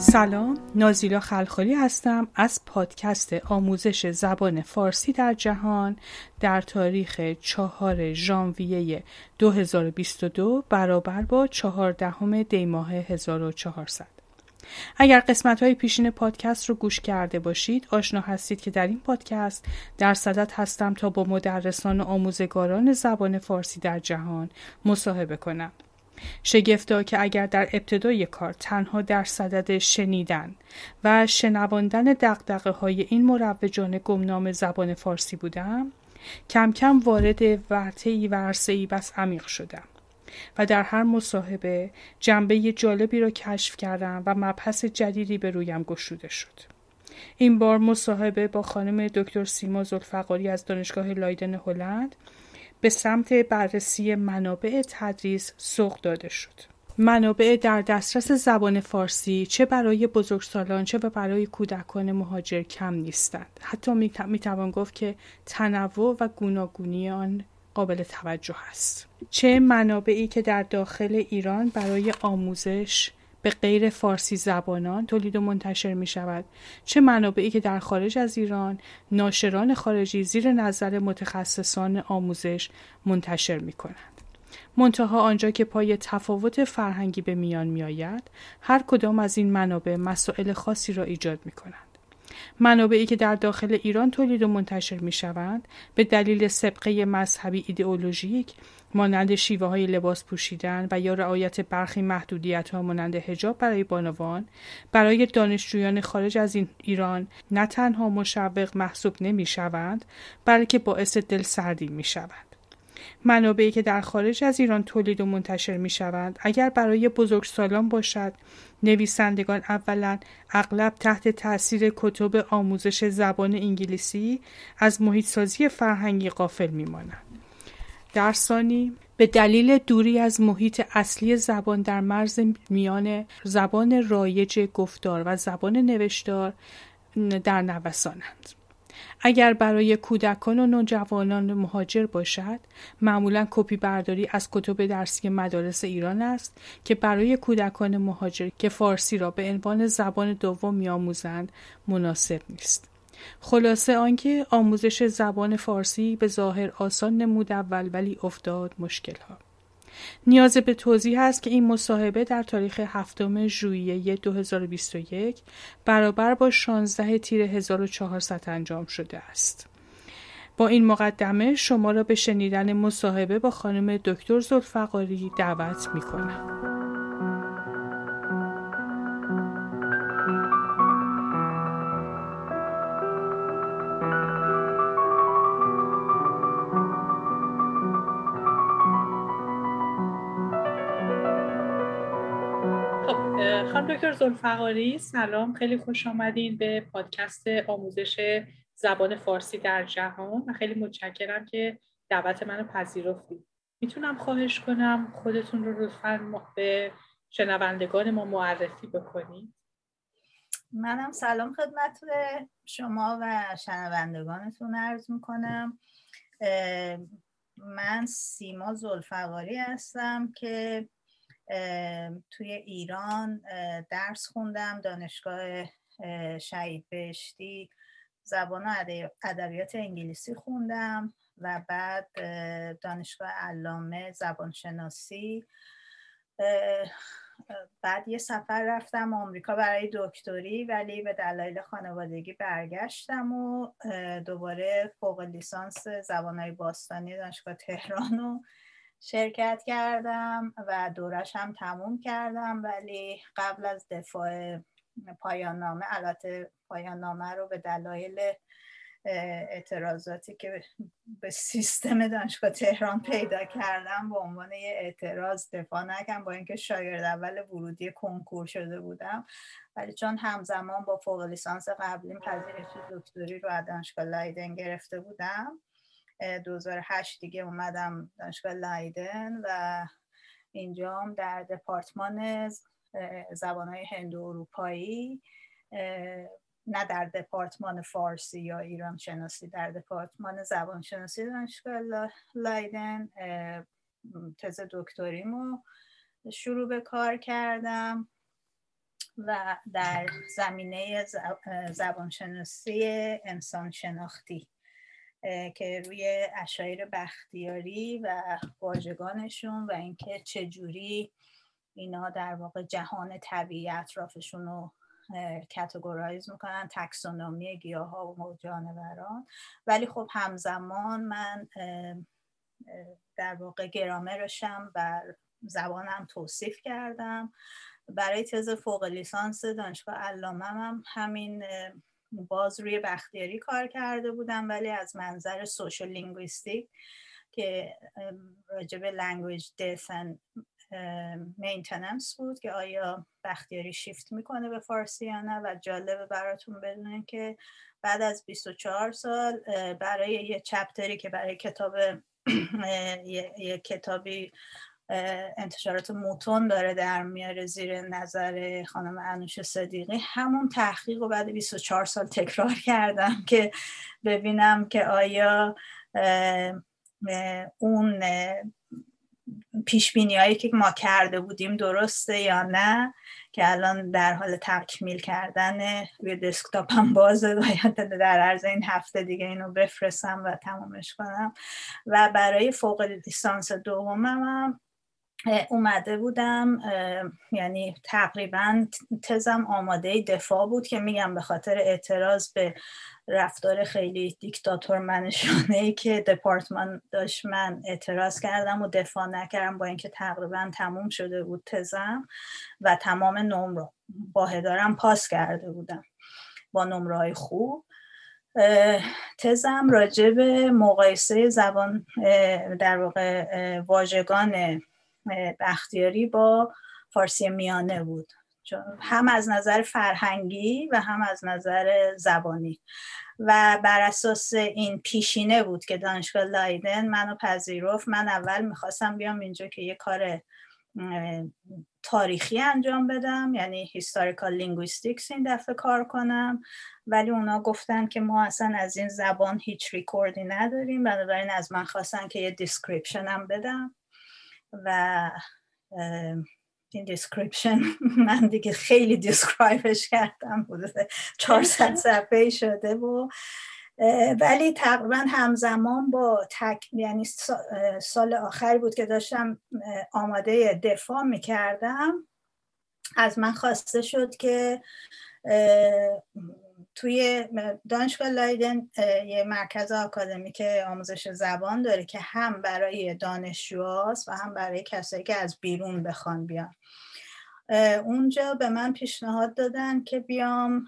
سلام نازیلا خلخالی هستم از پادکست آموزش زبان فارسی در جهان در تاریخ چهار ژانویه 2022 برابر با چهاردهم دی ماه 1400 اگر قسمت های پیشین پادکست رو گوش کرده باشید آشنا هستید که در این پادکست در صدد هستم تا با مدرسان و آموزگاران زبان فارسی در جهان مصاحبه کنم. شگفتا که اگر در ابتدای کار تنها در صدد شنیدن و شنواندن دقدقه های این مروجان گمنام زبان فارسی بودم کم کم وارد ورطه‌ای و عرصه‌ای بس عمیق شدم و در هر مصاحبه جنبه جالبی را کشف کردم و مبحث جدیدی به رویم گشوده شد. این بار مصاحبه با خانم دکتر سیما زلفقاری از دانشگاه لایدن هلند به سمت بررسی منابع تدریس سوق داده شد. منابع در دسترس زبان فارسی چه برای بزرگسالان چه برای کودکان مهاجر کم نیستند. حتی می توان گفت که تنوع و گوناگونی آن قابل توجه است. چه منابعی که در داخل ایران برای آموزش به غیر فارسی زبانان تولید و منتشر می شود چه منابعی که در خارج از ایران ناشران خارجی زیر نظر متخصصان آموزش منتشر می کنند. منتها آنجا که پای تفاوت فرهنگی به میان می آید هر کدام از این منابع مسائل خاصی را ایجاد می کنند. منابعی که در داخل ایران تولید و منتشر می شوند به دلیل سبقه مذهبی ایدئولوژیک مانند شیوه های لباس پوشیدن و یا رعایت برخی محدودیت ها مانند هجاب برای بانوان برای دانشجویان خارج از این ایران نه تنها مشوق محسوب نمی شوند بلکه باعث دلسردی می شوند. منابعی که در خارج از ایران تولید و منتشر می شوند اگر برای بزرگسالان باشد نویسندگان اولا اغلب تحت تاثیر کتب آموزش زبان انگلیسی از محیط سازی فرهنگی قافل می مانند. در ثانی به دلیل دوری از محیط اصلی زبان در مرز میان زبان رایج گفتار و زبان نوشتار در نوسانند. اگر برای کودکان و نوجوانان مهاجر باشد معمولا کپی برداری از کتب درسی مدارس ایران است که برای کودکان مهاجر که فارسی را به عنوان زبان دوم میآموزند مناسب نیست خلاصه آنکه آموزش زبان فارسی به ظاهر آسان نمود اول ولی افتاد مشکل ها. نیاز به توضیح است که این مصاحبه در تاریخ هفتم ژوئیه 2021 برابر با 16 تیر 1400 انجام شده است. با این مقدمه شما را به شنیدن مصاحبه با خانم دکتر زلفقاری دعوت می کنم. خانم دکتر زلفقاری سلام. خیلی خوش آمدین به پادکست آموزش زبان فارسی در جهان و خیلی متشکرم که دعوت منو پذیرفتید می‌تونم خواهش کنم خودتون رو لطفا به شنوندگان ما معرفی بکنید. منم سلام خدمت شما و شنوندگانتون عرض می‌کنم. من سیما زلفقاری هستم که توی ایران درس خوندم دانشگاه شهید بهشتی. زبان و ادبیات انگلیسی خوندم و بعد دانشگاه علامه زبانشناسی. بعد یه سفر رفتم آمریکا برای دکتری ولی به دلایل خانوادگی برگشتم و دوباره فوق لیسانس زبانهای باستانی دانشگاه تهران رو شرکت کردم و دورش هم تموم کردم ولی قبل از دفاع پایان نامه البته پایان نامه رو به دلایل اعتراضاتی که به سیستم دانشگاه تهران پیدا کردم به عنوان یه اعتراض دفاع نکردم با اینکه شاگرد اول ورودی کنکور شده بودم. ولی چون همزمان با فوق لیسانس قبلیم پذیرش دکتری رو از دانشگاه لایدن گرفته بودم 2008 دیگه اومدم دانشگاه لایدن و اینجام در دپارتمان زبانهای هندو اروپایی نه در دپارتمان فارسی یا ایران شناسی در دپارتمان زبان شناسی دانشگاه لایدن تز دکتریمو شروع به کار کردم و در زمینه زبانشناسی انسان شناختی. که روی اشایر بختیاری و واژگانشون و اینکه چجوری اینا در واقع جهان طبیعی اطرافشون رو کتگورایز می‌کنن تکسونومی گیاه ها و جانوران. ولی خب همزمان من در واقع گرامرشم و زبانم توصیف کردم. برای تز فوق لیسانس دانشگاه علامه هم همین باز روی بختیاری کار کرده بودم ولی از منظر sociolinguistic که راجب language death maintenance بود که آیا بختیاری شیفت می‌کنه به فارسی یا نه و جالبه براتون بدونین که بعد از 24 سال برای یه chapter ی که برای کتاب یه کتابی انتشارات موتون داره در میاره زیر نظر خانم انوش صدیقی. همون تحقیق رو بعد 24 سال تکرار کردم که ببینم که آیا اون پیش هایی که ما کرده بودیم درسته یا نه که الان در حال تکمیل کردن روی دسکتاپ هم بازه باید در عرض این هفته دیگه اینو بفرستم و تمامش کنم. و برای فوق لیسانس دومم هم اومده بودم یعنی تقریبا تزم آماده دفاع بود که میگم به خاطر اعتراض به رفتار خیلی دیکتاتور منشانه ای که دپارتمان داشت من اعتراض کردم و دفاع نکردم با اینکه تقریبا تموم شده بود تزم و تمام نمره با هدارم پاس کرده بودم با نمره های خوب تزم راجع مقایسه زبان در واقع واژگان بختیاری با فارسی میانه بود. هم از نظر فرهنگی و هم از نظر زبانی. و بر اساس این پیشینه بود که دانشگاه لایدن منو پذیرفت. من اول می‌خواستم بیام اینجا که یه کار تاریخی انجام بدم یعنی historical linguistics این دفعه کار کنم. ولی اونا گفتن که ما اصلا از این زبان هیچ ریکوردی نداریم. بنابراین از من خواستن که یه description هم بدم. و این description من دیگه خیلی describe ش کردم حدود 400 صفحه شده و ولی تقریبا همزمان با تک یعنی سال آخری بود که داشتم آماده دفاع می‌کردم. از من خواسته شد که توی دانشگاه لایدن یه مرکز آکادمیک آموزش زبان داره که هم برای دانشجوهاست و هم برای کسایی که از بیرون بخوان بیان. اونجا به من پیشنهاد دادن که بیام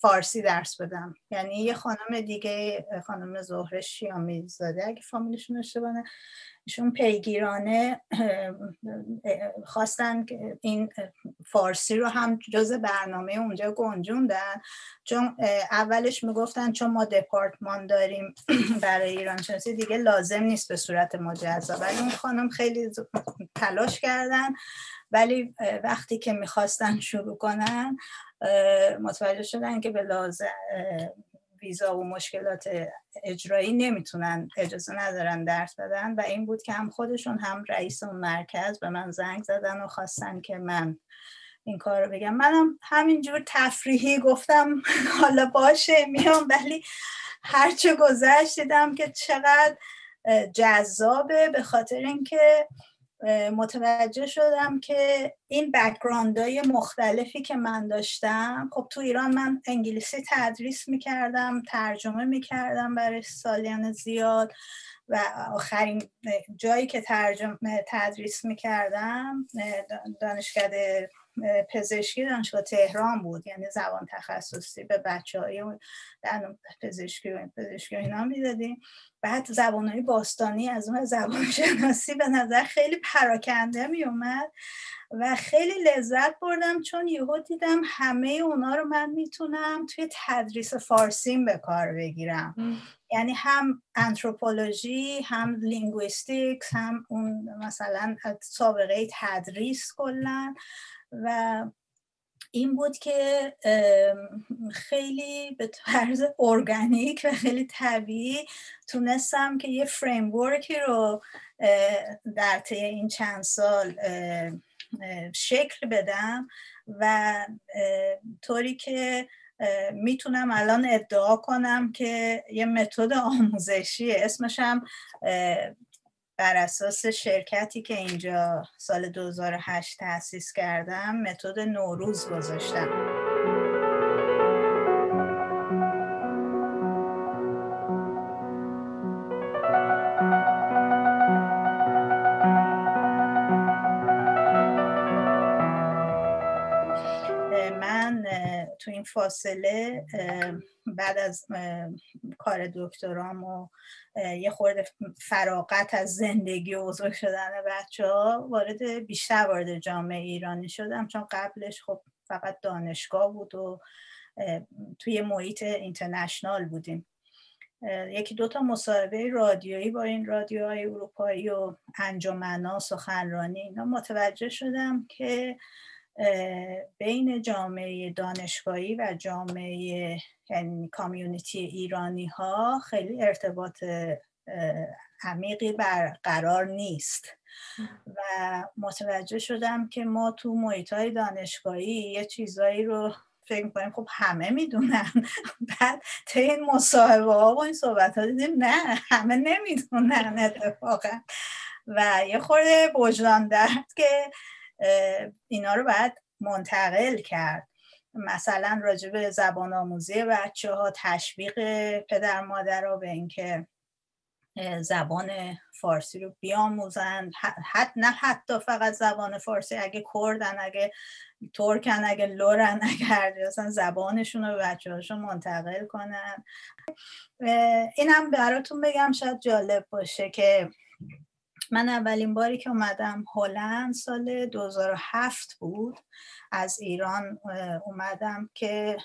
فارسی درس بدم. یعنی یه خانم دیگه خانم زهره شیامیزاده اگه فامیلشون اشتباه ایشون پیگیرانه خواستن این فارسی رو هم جز برنامه اونجا گنجوندن. چون اولش می‌گفتن چون ما دپارتمان داریم برای ایران شناسی دیگه لازم نیست به صورت مجزا. ولی اون خانم خیلی تلاش کردن. ولی وقتی که می‌خواستن شروع کنن متوجه شدن که به لازم ویزا و مشکلات اجرایی نمی‌تونن اجازه ندارن درس بدن و این بود که هم خودشون هم رئیس اون مرکز به من زنگ زدن و خواستن که من این کار رو بگم. منم همینجور تفریحی گفتم حالا باشه میام ولی هرچه گذشت دیدم که چقدر جذابه به خاطر اینکه متوجه شدم که این background های مختلفی که من داشتم خب تو ایران من انگلیسی تدریس می‌کردم ترجمه می‌کردم برای سالیان زیاد و آخرین جایی که ترجمه تدریس می‌کردم دانشکده پزشکی دانشگاه تهران بود یعنی زبان تخصصی به بچه های در پزشکی و پزشکی اینا می‌دادیم. بعد زبان های باستانی از اون زبان شناسی به نظر خیلی پراکنده می اومد و خیلی لذت بردم چون یهو دیدم همه اونا رو من می‌تونم توی تدریس فارسیم به کار بگیرم. یعنی هم anthropology هم linguistics هم اون مثلا سابقه تدریس کلا. و این بود که خیلی به طرز ارگانیک و خیلی طبیعی تونستم که یه framework ی رو در طی این چند سال شکل بدم و طوری که می‌تونم الان ادعا کنم که یه متد آموزشیه اسمش هم بر اساس شرکتی که اینجا سال 2008 تأسیس کردم متد نوروز گذاشتم. فاصله بعد از کار دکترام و یه خورده فراغت از زندگی و بزرگ شدن بچه ها وارد بیشتر وارد جامعه ایرانی شدم. چون قبلش خب فقط دانشگاه بود و توی محیط اینترنشنال بودیم. یکی دوتا مصاحبه رادیویی با این رادیوهای اروپایی و انجمنا سخنرانی اینا متوجه شدم که بین جامعه دانشگاهی و جامعه یعنی کامیونیتی ایرانی ها خیلی ارتباط عمیقی برقرار نیست. و متوجه شدم که ما تو محیط های دانشگاهی یه چیزایی رو فکر می‌کنیم خب همه می‌دونن. بعد تا این مصاحبه ها و این صحبت ها دیدیم نه همه نمی‌دونن اتفاقا. و یه خورده وجدان درد که اینا رو باید منتقل کرد. مثلا راجع به زبان آموزی بچه ها تشویق پدر مادر رو به اینکه زبان فارسی رو بیاموزند. حت نه حتی فقط زبان فارسی اگه کردن اگه ترکن اگه لورن اگر اصلا زبانشون رو به بچه منتقل کنن. اینم براتون بگم شاید جالب باشه که من اولین باری که اومدم هلند سال 2007 بود. از ایران اومدم که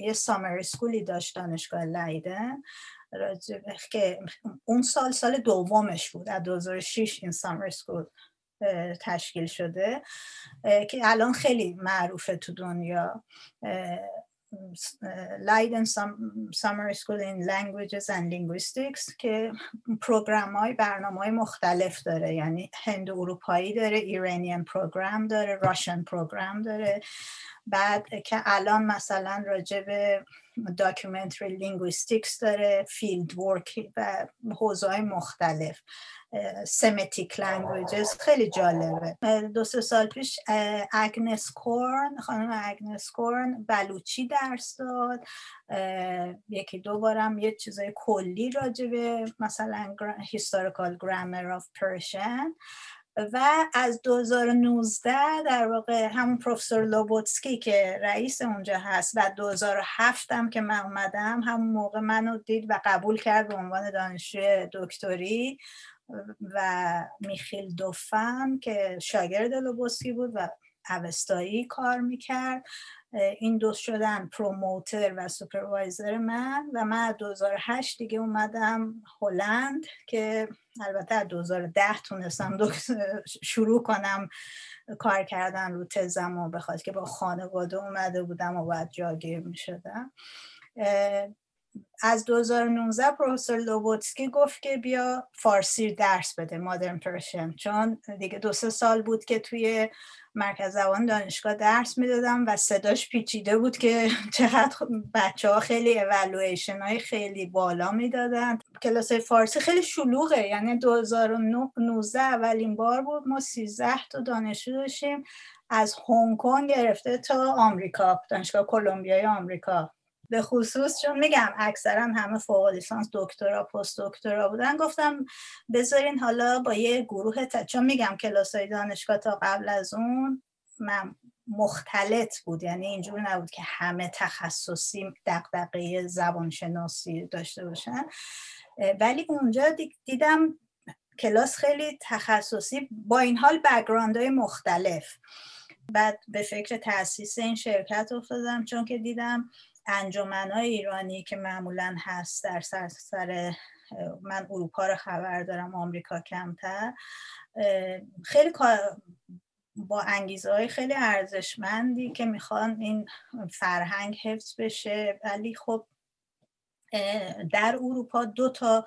یه سامر سکولی داشت دانشگاه لیدن. که اون سال سال دومش بود. از 2006 این سامر سکول تشکیل شده. که الان خیلی معروفه تو دنیا. Leiden Summer School in Languages and Linguistics که program های برنامه های مختلف داره. یعنی هند اروپایی داره Iranian program داره Russian program داره. بعد که الان مثلا راجع به documentary linguistics داره fieldwork و حوزه مختلف Semitic languages خیلی جالبه. دو سه سال پیش اگنس کورن خانم اگنس کورن بلوچی درس داد. یکی دو بارم یه چیزای کلی راجبه مثلا historical grammar of Persian. و از 2019 در واقع همون پروفسور لوبوتسکی که رئیس اونجا هست و 2007 هم که من اومدم همون موقع منو دید و قبول کرد به عنوان دانشجوی دکتری و میخیل دوفن که شاگرد لوبوسکی بود و اوستایی کار می‌کرد. این دو شدن promoter و supervisor من و من 2008 دیگه اومدم هلند که البته 2010 تونستم شروع کنم کار کردن رو تزم و بخواد که با خانواده اومده بودم و باید جاگیر می شدم از 2019 پروفسور لوبوتسکی گفت که بیا فارسی درس بده modern Persian چون دیگه دو سه سال بود که توی مرکز زبان دانشگاه درس می‌دادم و صداش پیچیده بود که چقدر بچه ها خیلی اولویشن های خیلی بالا می‌دادن. کلاس فارسی خیلی شلوغه یعنی 2019 اولین بار بود ما 13 تا دانشجو داشتیم از هنگ کنگ گرفته تا آمریکا دانشگاه کلمبیای آمریکا. به خصوص چون میگم اکثرا همه فوق لیسانس دکترا پست دکترا بودن. گفتم بذارین حالا با یه گروه تا... چون میگم کلاس های دانشگاه تا قبل از اون من مختلط بود. یعنی اینجور نبود که همه تخصصی دقدقه زبانشناسی داشته باشن. ولی اونجا دیدم کلاس خیلی تخصصی با این حال بگراند های مختلف. بعد به فکر تاسیس این شرکت افتادم چون که دیدم انجمنهای ایرانی که معمولا هست در سر من اروپا رو خبر دارم آمریکا کمتر خیلی با انگیزه های خیلی ارزشمندی که می‌خوان این فرهنگ حفظ بشه. ولی خب در اروپا دو تا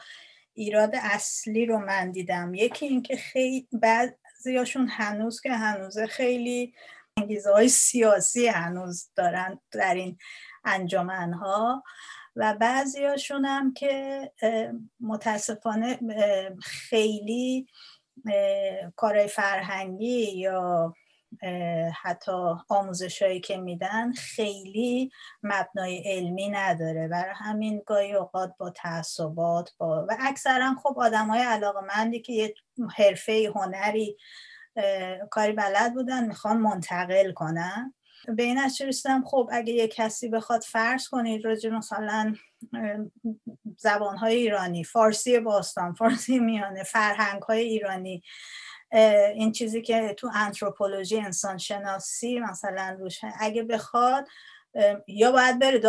ایراد اصلی رو من دیدم. یکی اینکه خیلی بعضیاشون هنوز که هنوز خیلی انگیزه های سیاسی هنوز دارن در این انجامنها و بعضیاشون هم که متاسفانه خیلی کارهای فرهنگی یا حتی آموزش هایی که میدن خیلی مبنای علمی نداره. برای همین گاهی اوقات با تعصبات با و اکثرا خب آدم های علاقه مندی که یه حرفه هنری کاری بلد بودن می‌خوان منتقل کنن. به این رسیدم. خب اگه یه کسی بخواد فرض کنید راجع مثلا زبانهای ایرانی فارسی باستان فارسی میانه فرهنگ های ایرانی این چیزی که تو انتروپولوژی انسان شناسی مثلا روش اگه بخواد یا باید بره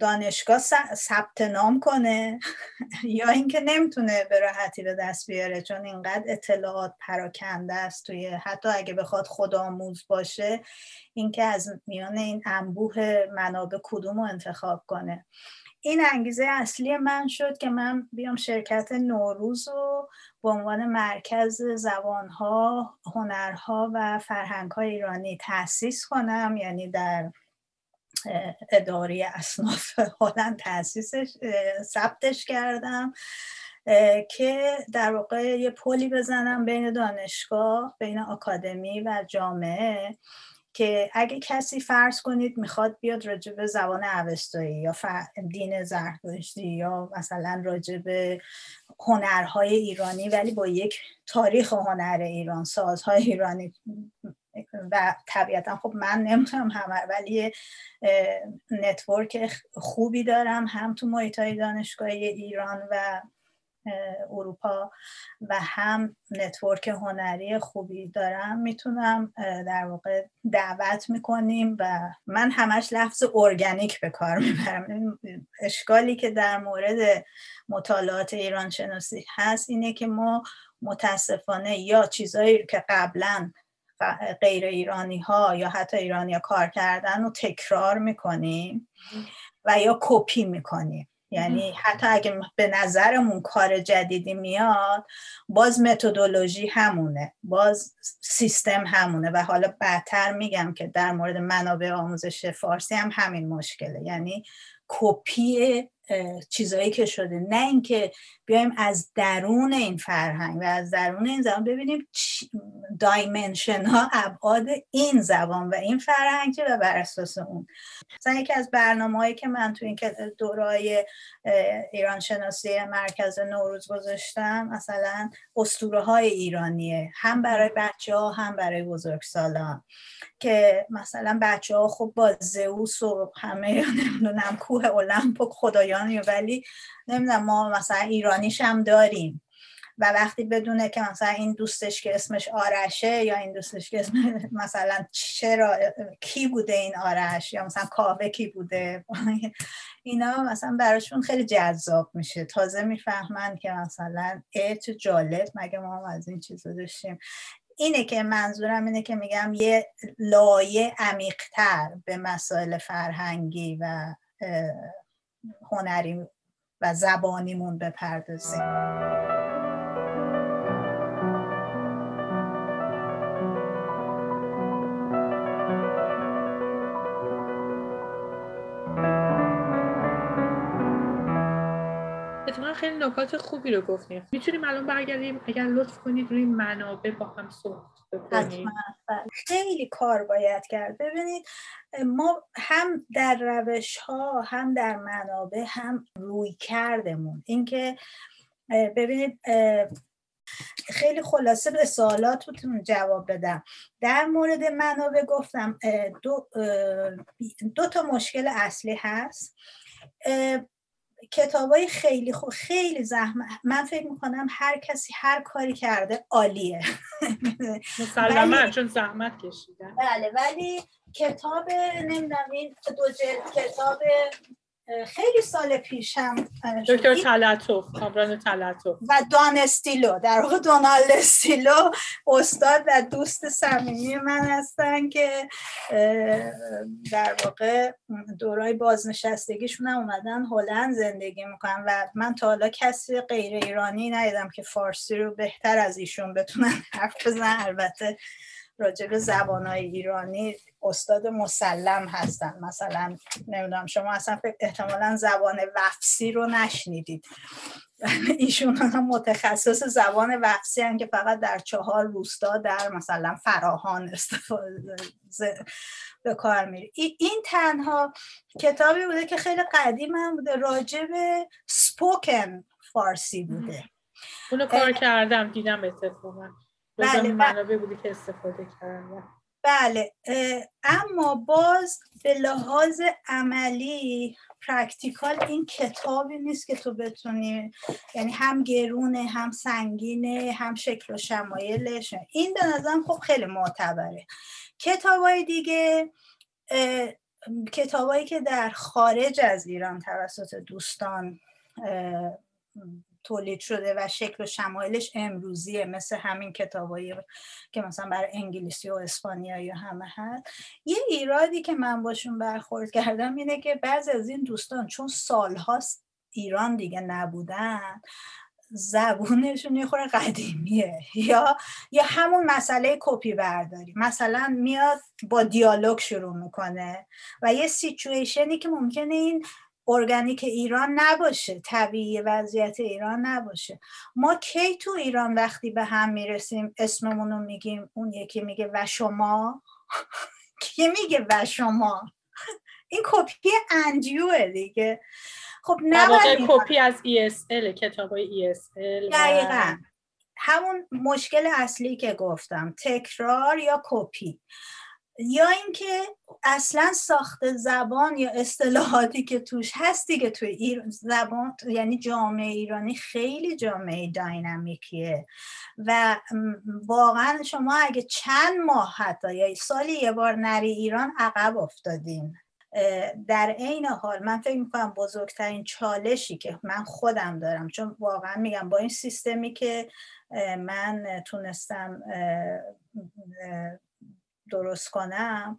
دانشگاه ثبت نام کنه یا اینکه نمی‌تونه به راحتی به دست بیاره چون اینقدر اطلاعات پراکنده است توی حتی اگه بخواد خودآموز باشه اینکه از میان این انبوه منابع کدوم رو انتخاب کنه. این انگیزه اصلی من شد که من بیام شرکت نوروز رو به عنوان مرکز زبانها، هنرها و فرهنگهای ایرانی تأسیس کنم یعنی در اداری اصناف هلند تاسیسش ثبتش کردم که در واقع یه پلی بزنم بین دانشگاه بین آکادمی و جامعه که اگه کسی فرض کنید می‌خواد بیاد راجع به زبان اوستایی یا دین زرتشتی یا مثلا راجع به هنرهای ایرانی ولی با یک تاریخ هنر ایران سازهای ایرانی و طبیعتا خب من نمی‌تونم همه ولی network خوبی دارم هم تو محیط های دانشگاهی ایران و اروپا و هم network هنری خوبی دارم. می‌تونم در واقع دعوت می‌کنیم و من همش لفظ ارگانیک به کار می‌برم. اشکالی که در مورد مطالعات ایران شناسی هست اینه که ما متاسفانه یا چیزایی که قبلا غیر ایرانی ها یا حتی ایرانی ها کار کردن رو تکرار می‌کنیم و یا کپی می‌کنیم. یعنی حتی اگه به نظرمون کار جدیدی میاد باز متدولوژی همونه باز سیستم همونه و حالا بعدتر میگم که در مورد منابع آموزش فارسی هم همین مشکله. یعنی کپی چیزایی که شده. نه اینکه بیایم از درون این فرهنگ و از درون این زبان ببینیم دایمنشن ها ابعاد این زبان و این فرهنگ و بر اساس اون. مثلا یکی از برنامه هایی که من تو این دورای ایران شناسی مرکز نوروز گذاشتم مثلا اسطوره های ایرانیه. هم برای بچه ها هم برای بزرگسالان. که مثلا بچه ها خب با زئوس و همه نمی‌دونم کوه المپ خدایانی ولی نمی‌دونم ما مثلا ایرانیش هم داریم. و وقتی بدونه که مثلا این دوستش که اسمش آرشه یا این دوستش که اسم مثلا چرا کی بوده این آرش یا مثلا کاوه کی بوده؟ اینا مثلا براشون خیلی جذاب میشه. تازه می‌فهمن که مثلا چه جالب مگه ما هم از این چیزا داشتیم. اینه که منظورم اینه که میگم یه لایه عمیقتر به مسائل فرهنگی و هنری و زبانیمون بپردازیم. خیلی نکات خوبی رو گفتیم می‌تونیم الان برگردیم. اگر لطف کنید روی منابع با هم صحبت خیلی کار باید کرد. ببینید ما هم در روش ها هم در منابع هم روی کردمون. اینکه ببینید خیلی خلاصه به سوالاتتون جواب بدم. در مورد منابع گفتم دو, دو تا مشکل اصلی هست. کتابای خیلی خوب خیلی زحمت من فکر می‌کنم هر کسی هر کاری کرده عالیه. مسلما چون زحمت کشیدن. بله ولی کتاب نمی‌دونم این دو جلد کتاب خیلی سال پیش هم دکتر تلطف کامران تلطف. و دان استیلو. در واقع دونالد استیلو استاد و دوست صمیمی من هستن که در واقع دورای بازنشستگیشون هم اومدن هلند زندگی می‌کنن و من تا حالا کسی غیر ایرانی ندیدم که فارسی رو بهتر از ایشون بتونن حرف بزن البته راجع به زبانهای ایرانی استاد مسلم هستن. مثلا نمی‌دونم شما اصلا احتمالا زبان وفسی رو نشنیدید. ایشون هم متخصص زبان وفسی هم که فقط در چهار روستا در مثلا فراهان استفاده به کار میره این تنها کتابی بوده که خیلی قدیم هم بوده راجع به spoken فارسی بوده. اونو کار کردم دیدم اتفاقا. بله منابع بودی که استفاده کردم. بله اما باز به لحاظ عملی practical این کتابی نیست که تو بتونی یعنی هم گرونه هم سنگینه هم شکل و شمایلش. این به نظرم خب خیلی معتبره. کتاب دیگه کتابایی که در خارج از ایران توسط دوستان تولید شده و شکل و شمایلش امروزیه مثل همین کتابایی که مثلا برای انگلیسی و اسپانیایی همه هست. یه ایرادی که من باشون برخورد کردم اینه که بعضی از این دوستان چون سالهاست ایران دیگه نبودن زبونشون یه خورده قدیمیه. یا یا همون مسئله کپی برداری. مثلا میاد با دیالوگ شروع می‌کنه و یه situation ی که ممکنه این ارگانیک ایران نباشه طبیعی وضعیت ایران نباشه. ما کی تو ایران وقتی به هم می‌رسیم اسممون رو میگیم؟ اون یکی میگه و شما. کی میگه و شما؟ این کپی انجیوه دیگه. خب نه کپی از ESL کتاب های ESL دقیقا. همون مشکل اصلی که گفتم تکرار یا کپی؟ یا اینکه اصلا ساخت زبان یا اصطلاحاتی که توش هست دیگه توی ایران زبان یعنی جامعه ایرانی خیلی جامعه داینامیکیه. و واقعا شما اگه چند ماه حتی یا سالی یه بار نری ایران عقب افتادین. در عین حال من فکر می‌کنم بزرگترین چالشی که من خودم دارم چون واقعا میگم با این سیستمی که من تونستم درست کنم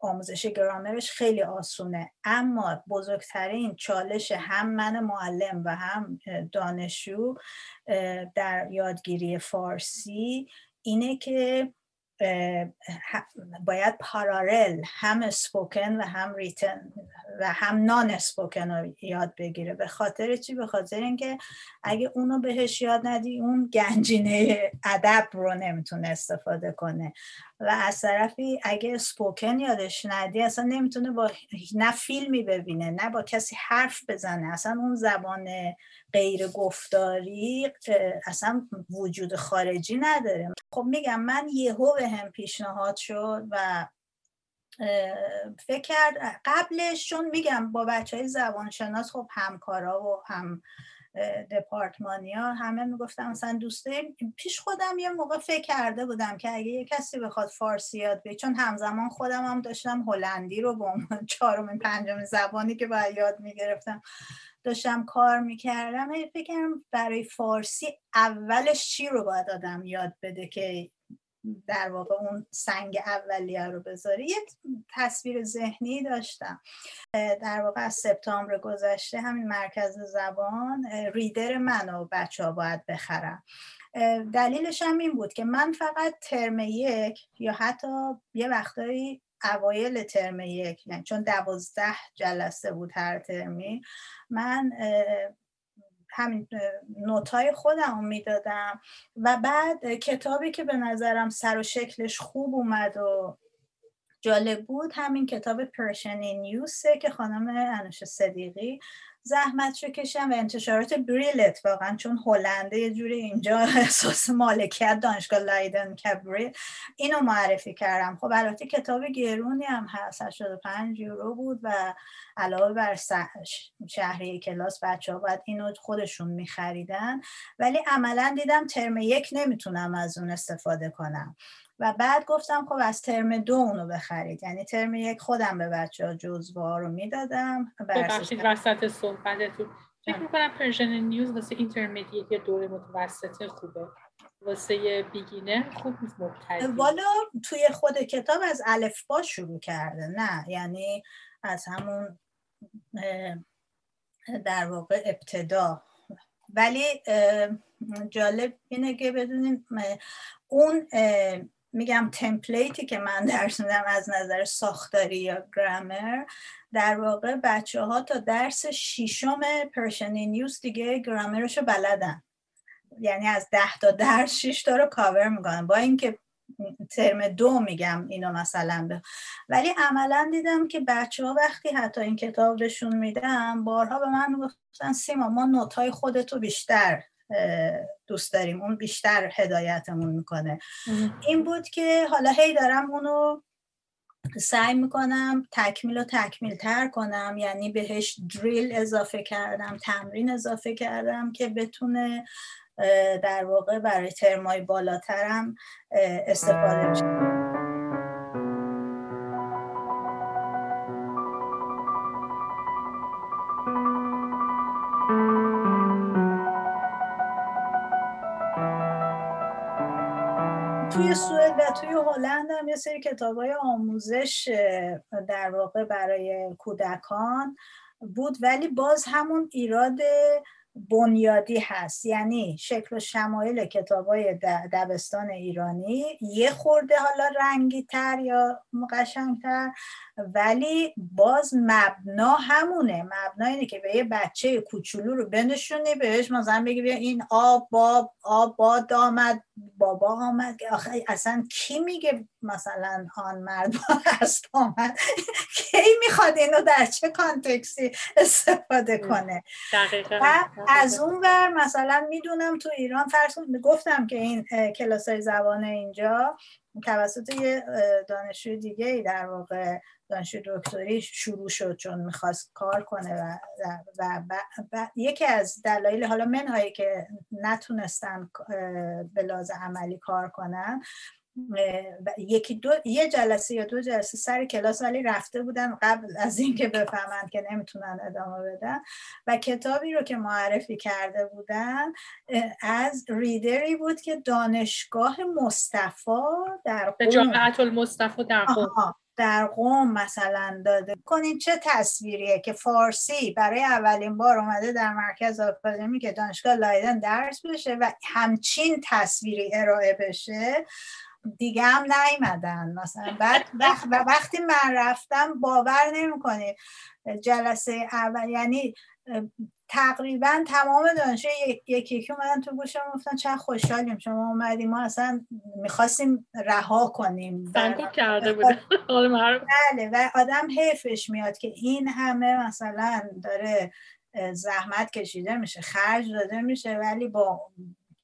آموزش گرامرش خیلی آسونه. اما بزرگترین چالش هم من معلم و هم دانشجو در یادگیری فارسی اینه که باید پارالل هم سپوکن و هم ریتن و هم نان اسپوکن رو یاد بگیره. به خاطر چی؟ به خاطر اینکه اگه اونو بهش یاد ندی اون گنجینه ادب رو نمی‌تونه استفاده کنه. و از طرفی اگه سپوکن یادش ندی اصلا نمی‌تونه با نه فیلمی ببینه نه با کسی حرف بزنه. اصلا اون زبان غیر گفتاری اصلا وجود خارجی نداره. خب میگم من یهو به هم پیشنهاد شد و فکر کرد قبلش چون میگم با بچه های زبانشناس خب همکارا و هم دپارتمانی ها همه می‌گفتم مثلا دوسته پیش خودم یه موقع فکر کرده بودم که اگه یه کسی بخواد فارسی یاد بگیره چون همزمان خودم هم داشتم هلندی رو به عنوان چهارمین پنجمین زبانی که باید یاد می‌گرفتم داشتم کار می‌کردم. فکرم برای فارسی اولش چی رو باید آدم یاد بده که در واقع اون سنگ اولیه رو بذاری. یه تصویر ذهنی داشتم. در واقع از سپتامبر گذشته همین مرکز زبان ریدر من و بچه ها باید بخرم دلیلش هم این بود که من فقط ترم یک یا حتی یه وقتایی اوایل ترم یک یعنی چون دوازده جلسه بود هر ترمی من همین نوتای خودم می‌دادم و بعد کتابی که به نظرم سر و شکلش خوب اومد و جالب بود همین کتاب پرشنی نیوسه که خانم انوش صدیقی زحمت کشم و انتشارات بریلت واقعا چون هلنده یه جوری اینجا احساس مالکیت دانشگاه لایدن کبریل اینو معرفی کردم. خب البته کتاب گرونی هم هست 85 یورو بود و علاوه بر شهری کلاس بچه ها باید اینو خودشون میخریدن. ولی عملا دیدم ترم یک نمی‌تونم از اون استفاده کنم. و بعد گفتم خب از ترم دو اونو بخرید. یعنی ترم یک خودم به بچه ها جزوه رو می‌دادم ببخشید وسط صحبتتون. فکر می‌کنم Persian in Use واسه intermediate یا دوره متوسطه خوبه. واسه beginner خوب مبتدی. والا توی خود کتاب از الفبا شروع کرده. نه یعنی از همون در واقع ابتدا. ولی جالب اینه که بدونیم اون میگم تمپلیتی که من درس میدم از نظر ساختاری یا گرامر در واقع بچه ها تا درس شیشم پرشنی نیوز دیگه گرامرش رو بلدن. یعنی از ده تا درس شیش تا رو کاور می‌کنن. با اینکه ترم دو میگم اینو مثلا به. ولی عملا دیدم که بچه ها وقتی حتی این کتاب بهشون میدم بارها به من گفتن سیما ما نوت های خودتو بیشتر دوست داریم اون بیشتر هدایتمون می‌کنه. این بود که حالا هی دارم اونو سعی می‌کنم تکمیل و تکمیل تر کنم. یعنی بهش دریل اضافه کردم تمرین اضافه کردم که بتونه در واقع برای ترمای بالاترم استفاده بشه. توی سوئد و توی هلند هم یه سری کتاب های آموزش در واقع برای کودکان بود ولی باز همون ایراد بنیادی هست. یعنی شکل و شمایل کتاب های دبستان ایرانی یه خورده حالا رنگی تر یا تر ولی باز مبنا همونه. مبنا اینه که به یه بچه کوچولو رو بنشونی بهش مثلا بگی بیا این آب باب آب باد آمد بابا آمد. آخه اصلا کی میگه مثلا آن مرد هست آمد؟ کی می‌خواد اینو در چه کانتکسی استفاده کنه؟ دقیقا. از اون ور مثلا می‌دونم تو ایران فرض گفتم که این کلاس های زبان اینجا توسط یه دانشجوی دیگه ای در واقع دانشجو دکتری شروع شد چون می‌خواست کار کنه و, و, و, یکی از دلایل حالا منهایی که نتونستن به لازم عملی کار کنن یکی دو یه جلسه یا دو جلسه سر کلاس ولی رفته بودن قبل از اینکه بفهمند که نمی‌تونن ادامه بدن. و کتابی رو که معرفی کرده بودن از ریدری بود که دانشگاه مصطفی در قوم جامعه المصطفی در قوم در قوم مثلا داده. کنید چه تصویریه که فارسی برای اولین بار اومده در مرکز آکادمی که دانشگاه لایدن درس بشه و همچین تصویری ارائه بشه. دیگه هم نیمدن مثلا بعد و وقتی من رفتم باور نمی‌کنید جلسه اول یعنی تقریبا تمام دانشجو یکی یکی اومدن تو گوشم گفتن چه خوشحالیم. شما اومدیم ما اصلا می‌خواستیم رها کنیم. کرده بوده بله و آدم حیفش میاد که این همه مثلا داره زحمت کشیده میشه خرج داده میشه ولی با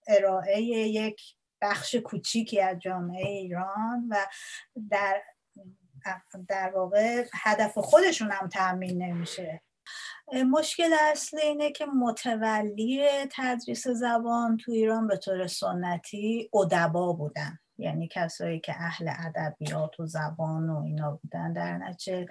ارائه یک بخش کوچیکی از جامعه ایران و در در واقع هدف خودشون هم تأمین نمیشه. مشکل اصلی اینه که متولی تدریس زبان تو ایران به طور سنتی ادبا بودن. یعنی کسایی که اهل ادبیات و زبان و اینا بودن در نتیجه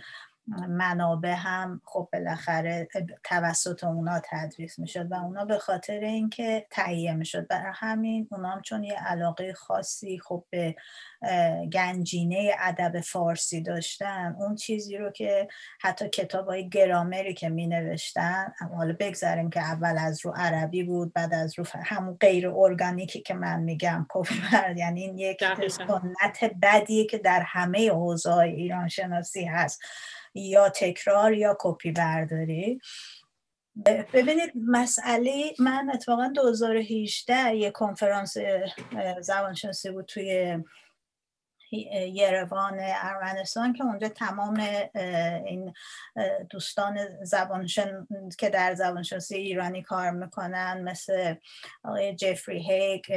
منابع هم خب بالاخره توسط اونا تدریس می‌شد و اونا به خاطر اینکه تهیه می‌شد. برای همین اونا هم چون یه علاقه خاصی خب به گنجینه ادب فارسی داشتن اون چیزی رو که حتی کتاب های گرامری که می نوشتن حالا بگذاریم که اول از رو عربی بود بعد از رو همون غیر ارگانیکی که من میگم کپی یعنی این یک سنت بدیه که در همه حوزه ایران شناسی هست. یا تکرار یا کپی برداری. ببینید مسئله من اتفاقا 2018 یه کنفرانس زبانشناسی بود توی یروان ارمنستان که اونجا تمام این دوستان زبانشن که در زبانشناسی ایرانی کار می‌کنن مثل آقای جفری هیک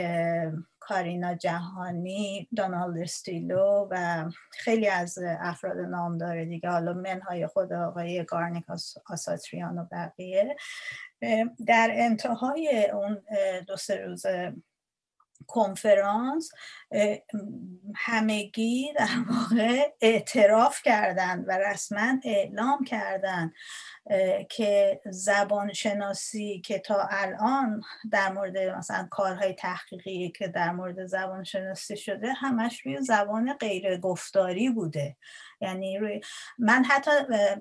کارینا جهانی دونالد استیلو و خیلی از افراد نام داره دیگه. حالا منهای خود آقای گارنیک آساتریان و بقیه. در انتهای اون دو سه روز کنفرانس همگی در واقع اعتراف کردند و رسما اعلام کردند که زبان شناسی که تا الان در مورد مثلا کارهای تحقیقی که در مورد زبان شناسی شده همش روی زبان غیر گفتاری بوده. یعنی روی من حتی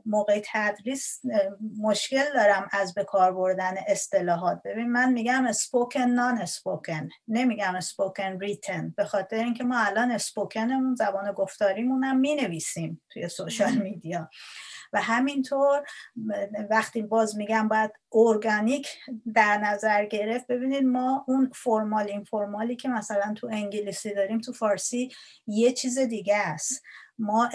موقع تدریس مشکل دارم از به کار بردن اصطلاحات. ببین من میگم spoken non-spoken نمیگم spoken written به خاطر اینکه ما الان spoken مون زبان گفتاریمون هم می‌نویسیم توی social media. و همینطور وقتی باز میگم باید ارگانیک در نظر گرفت ببینید ما اون formal informal ی که مثلا تو انگلیسی داریم تو فارسی یه چیز دیگه است. ما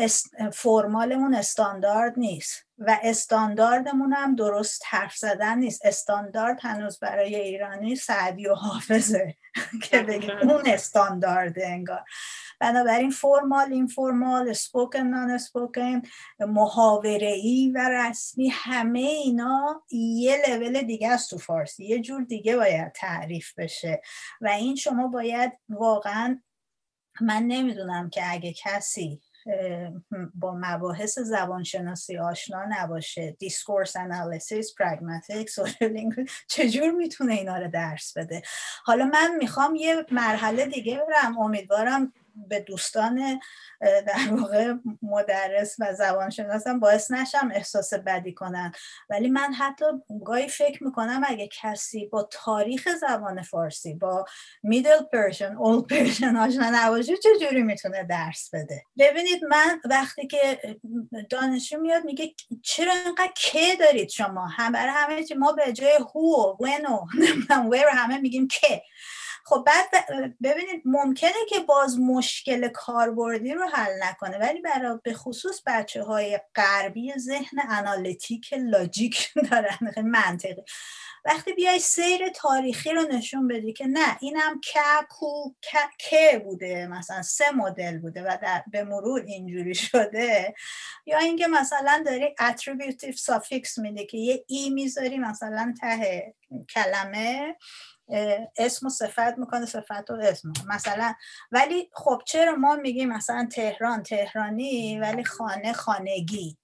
فرمالمون استاندارد نیست و استانداردمون هم درست حرف زدن نیست. استاندارد هنوز برای ایرانی سعدی و حافظه که بگیم اون استاندارده انگار. بنابراین فرمال این فرمال سپوکن نان سپوکن محاوره ای و رسمی همه اینا یه لول دیگه است تو فارسی. یه جور دیگه باید تعریف بشه. و این شما باید واقعا من نمی‌دونم که اگه کسی با مباحث زبانشناسی آشنا نباشه. دیسکورس انالیسیس پرگماتیک چجور می‌تونه اینا رو درس بده؟ حالا من می‌خوام یه مرحله دیگه برم. امیدوارم به دوستان در واقع مدرس و زبانشناسم باعث نشم احساس بدی کنن. ولی من حتی گاهی فکر می‌کنم اگه کسی با تاریخ زبان فارسی با میدل پرشن اول پرشن آشنا نباشه چجوری می‌تونه درس بده؟ ببینید من وقتی که دانشجو میاد میگه چرا انقدر که دارید شما؟ هم برای همه ما به جای هو و ونو ویر همه میگیم که خب بعد ببینید ممکنه که باز مشکل کاربردی رو حل نکنه ولی برای به خصوص بچه های غربی ذهن انالیتیک لاجیک دارن خیلی منطقی. وقتی بیای سیر تاریخی رو نشون بدی که نه اینم که کو که بوده مثلا سه مدل بوده و در به مرور اینجوری شده یا اینکه مثلا داری attributive suffix میده که یه ای می‌ذاری مثلا ته کلمه اسم و صفت می‌کنه صفت و اسم مثلا ولی خب چرا ما میگیم مثلا تهران تهرانی ولی خانه خانگی؟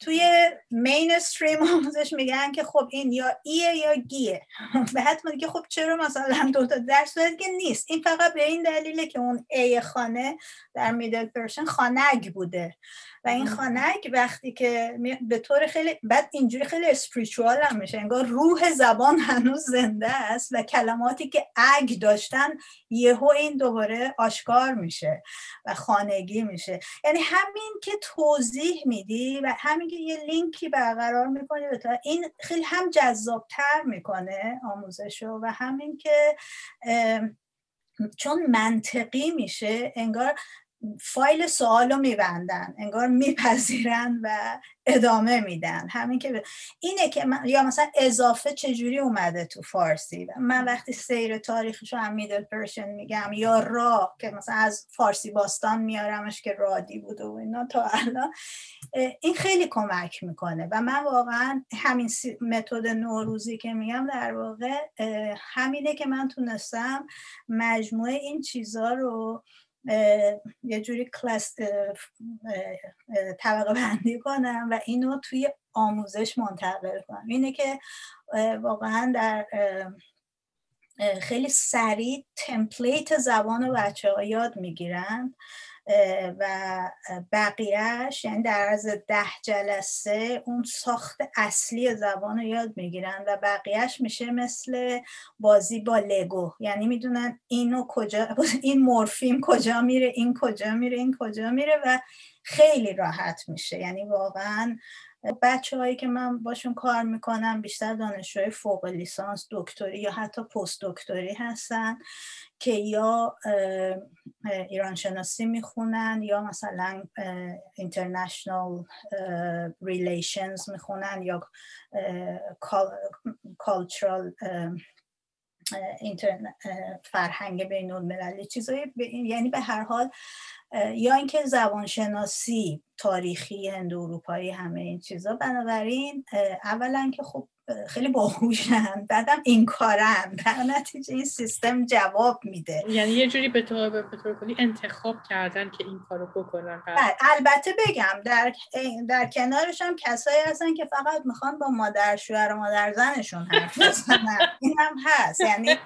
توی مین استریم آموزش میگن که خب این یا ایه یا گیه به حتما که خب چرا مثلا دو تا درس که نیست. این فقط به این دلیله که اون ای خانه در میدل پرشن خانگ بوده. و این خانک وقتی که به طور خیلی بعد اینجوری خیلی اسپریچوال هم میشه. انگار روح زبان هنوز زنده است و کلماتی که اگ داشتن یهو این دوباره آشکار میشه و خانگی میشه. یعنی همین که توضیح میدی و همین که یه لینکی برقرار می‌کنی به این خیلی هم جذابتر می‌کنه آموزشو و همین که چون منطقی میشه انگار فایل سوال رو میبندن انگار میپذیرن و ادامه میدن. همین که اینه که من... یا مثلا اضافه چجوری اومده تو فارسی؟ من وقتی سیر تاریخش هم میدل پرشن میگم یا را که مثلا از فارسی باستان میارمش که رادی بوده و اینا تا الان این خیلی کمک می‌کنه. و من واقعا همین متد نوروزی که میگم در واقع همینه که من تونستم مجموعه این چیزا رو یه جوری کلاس طبقه بندی کنم و اینو توی آموزش منتقل کنم. اینه که واقعا در خیلی سریع تمپلیت زبان بچه ها یاد می‌گیرن. و بقیهش یعنی در از ده جلسه اون ساخت اصلی زبان رو یاد می‌گیرن و بقیهش میشه مثل بازی با لگو. یعنی می‌دونن اینو کجا این مورفیم کجا میره این کجا میره این کجا میره و خیلی راحت میشه. یعنی واقعا بچه هایی که من باشون کار می‌کنم بیشتر دانشجوی فوق لیسانس دکتری یا حتی پست دکتری هستن که یا ایران شناسی می‌خونن یا مثلا international relations می‌خونن یا cultural فرهنگ بین المللی چیزایی یعنی به هر حال یا اینکه زبانشناسی تاریخی هند اروپایی همه این چیزا. بنابراین اولا که خب خیلی باهوشن بعدم این کارن در نتیجه این سیستم جواب میده. یعنی یه جوری به طور کلی انتخاب کردن که این کارو بکنن. بله، البته بگم در در کنارش هم کسایی هستن که فقط می‌خوان با مادر شوهر و مادر زنشون حرف بزنن. این هم هست. یعنی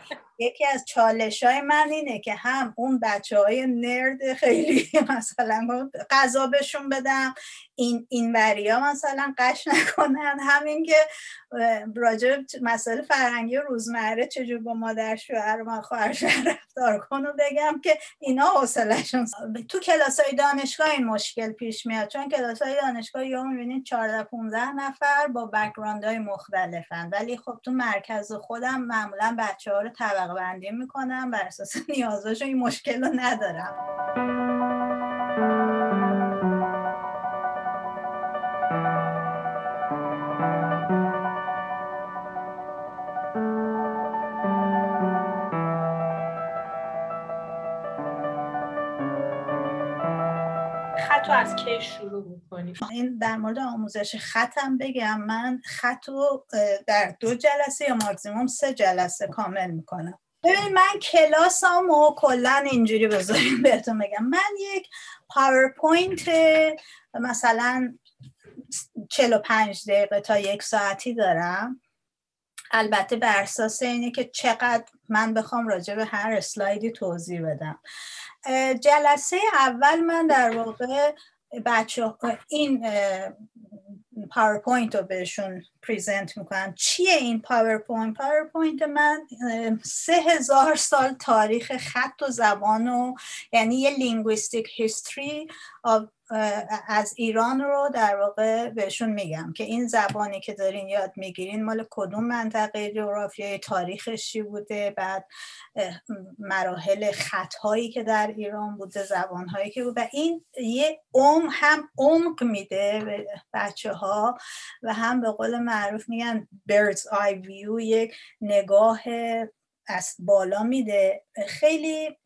یکی از چالش های من اینه که هم اون بچه های نرد خیلی مثلا غذا بهشون بدم این این وریا مثلا غش نکنن. همین که راجع مسئله فرهنگی روزمره چجور با مادر شوهر و خواهر رفتار کن و بگم که اینا حوصلهشون تو کلاس های دانشگاه این مشکل پیش میاد. چون کلاس های دانشگاه یا می‌بینید 14 15 نفر با background های مختلفن. ولی خب تو مرکز خودم معمولا بچه ها رو طبقه بندی می‌کنم بر اساس نیازاشون این مشکل رو ندارم. خط از کی شروع؟ می‌کنی؟ این در مورد آموزش خطم بگم من خط رو در دو جلسه یا ماکزیموم سه جلسه کامل می‌کنم. ببین من کلاسم و کلا اینجوری بذاریم بهتون بگم. من یک پاورپوینت مثلا 45 دقیقه تا یک ساعتی دارم. البته بر اساس اینه که چقدر من بخوام راجع به هر اسلایدی توضیح بدم. جلسه اول من در واقع بچه این پاورپوینت رو بهشون present می‌کنم. چیه این پاورپوینت؟ پاورپوینت من سه هزار سال تاریخ خط و زبان و یعنی یه linguistic history از ایران رو در واقع بهشون میگم که این زبانی که دارین یاد می‌گیرین مال کدوم منطقه جغرافیایی تاریخش بوده بعد مراحل خطهایی که در ایران بوده زبانهایی که بوده. و این یه ام هم عمق میده به بچه ها و هم به قول معروف میگن bird's eye view یک نگاه از بالا میده. خیلی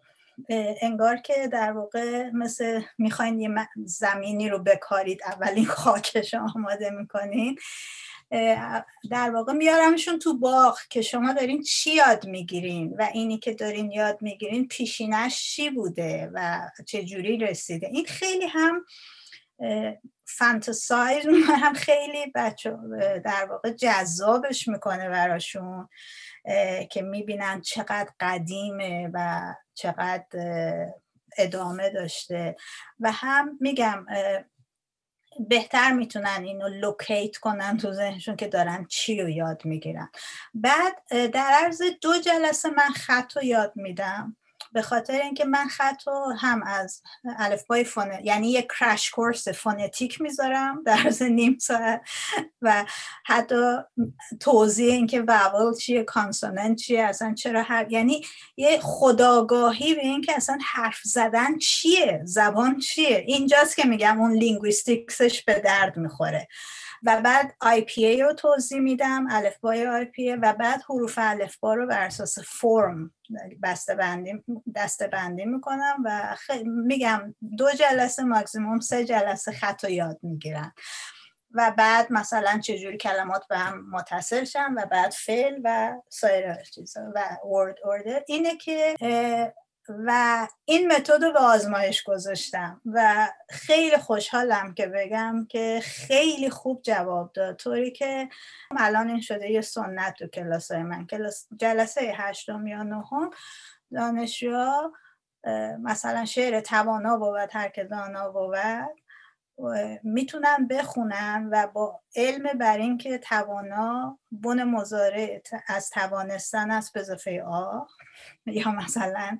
انگار که در واقع مثل می‌خواین یه زمینی رو بکارید. اولین خاکش آماده می‌کنین. در واقع میارمشون تو باغ که شما دارین چی یاد می‌گیرین و اینی که دارین یاد می‌گیرین پیشینش چی بوده و چه جوری رسیده. این خیلی هم fantasize هم خیلی بچه در واقع جذابش می‌کنه براشون که می‌بینن چقدر قدیمه و چقدر ادامه داشته. و هم میگم بهتر می‌تونن اینو locate کنن تو ذهنشون که دارن چی رو یاد می‌گیرن. بعد در عرض دو جلسه من خط رو یاد میدم. به خاطر اینکه من خط رو هم از الفبای فونه یعنی یک crash course phonetic می‌ذارم در از نیم ساعت. و حتی توضیح اینکه vowel چیه consonant چیه اصلا چرا هر یعنی یه خودآگاهی به اینکه اصلا حرف زدن چیه زبان چیه. اینجاست که میگم اون linguistics ش به درد می‌خوره. و بعد IPA رو توضیح میدم الفبای IPA و بعد حروف الفبا رو بر اساس فرم بسته بندی دسته بندی می‌کنم و میگم دو جلسه ماکسیموم سه جلسه خط و یاد می‌گیرن و بعد مثلا چجوری کلمات به هم متصل شن و بعد فعل و سایر چیزا و ورد اوردر اینه که و این متد رو به آزمایش گذاشتم و خیلی خوشحالم که بگم که خیلی خوب جواب داد. طوری که الان این شده یه سنت تو کلاس های من. کلاس جلسه هشتم یا نهم دانشجوها مثلا شعر توانا بود هر که دانا بود. می‌تونن بخونن و با علم بر اینکه توانا بن مزارع از توانستن است به اضافه آ یا مثلا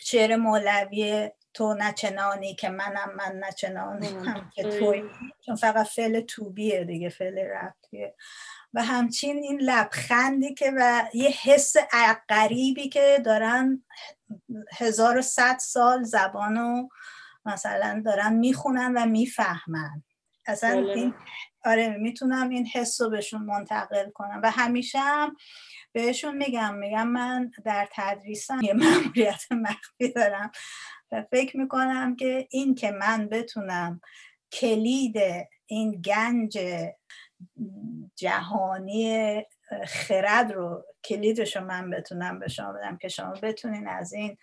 شعر مولوی تو نچنانی که منم من نچنانی هم که توی چون فقط فعل توبیه دیگه فعل رفتیه و همچین این لبخندی که و یه حس غریبی که دارن 1100 سال زبانو مثلا دارن می‌خونن و می‌فهمن اصلا بله. این آره می‌تونم این حس رو بهشون منتقل کنم و همیشه هم بهشون میگم میگم من در تدریسم یه مأموریت مخفی دارم و فکر می‌کنم که این که من بتونم کلید این گنج جهانی خرد رو کلیدش رو من بتونم به شما بدم که شما بتونین از این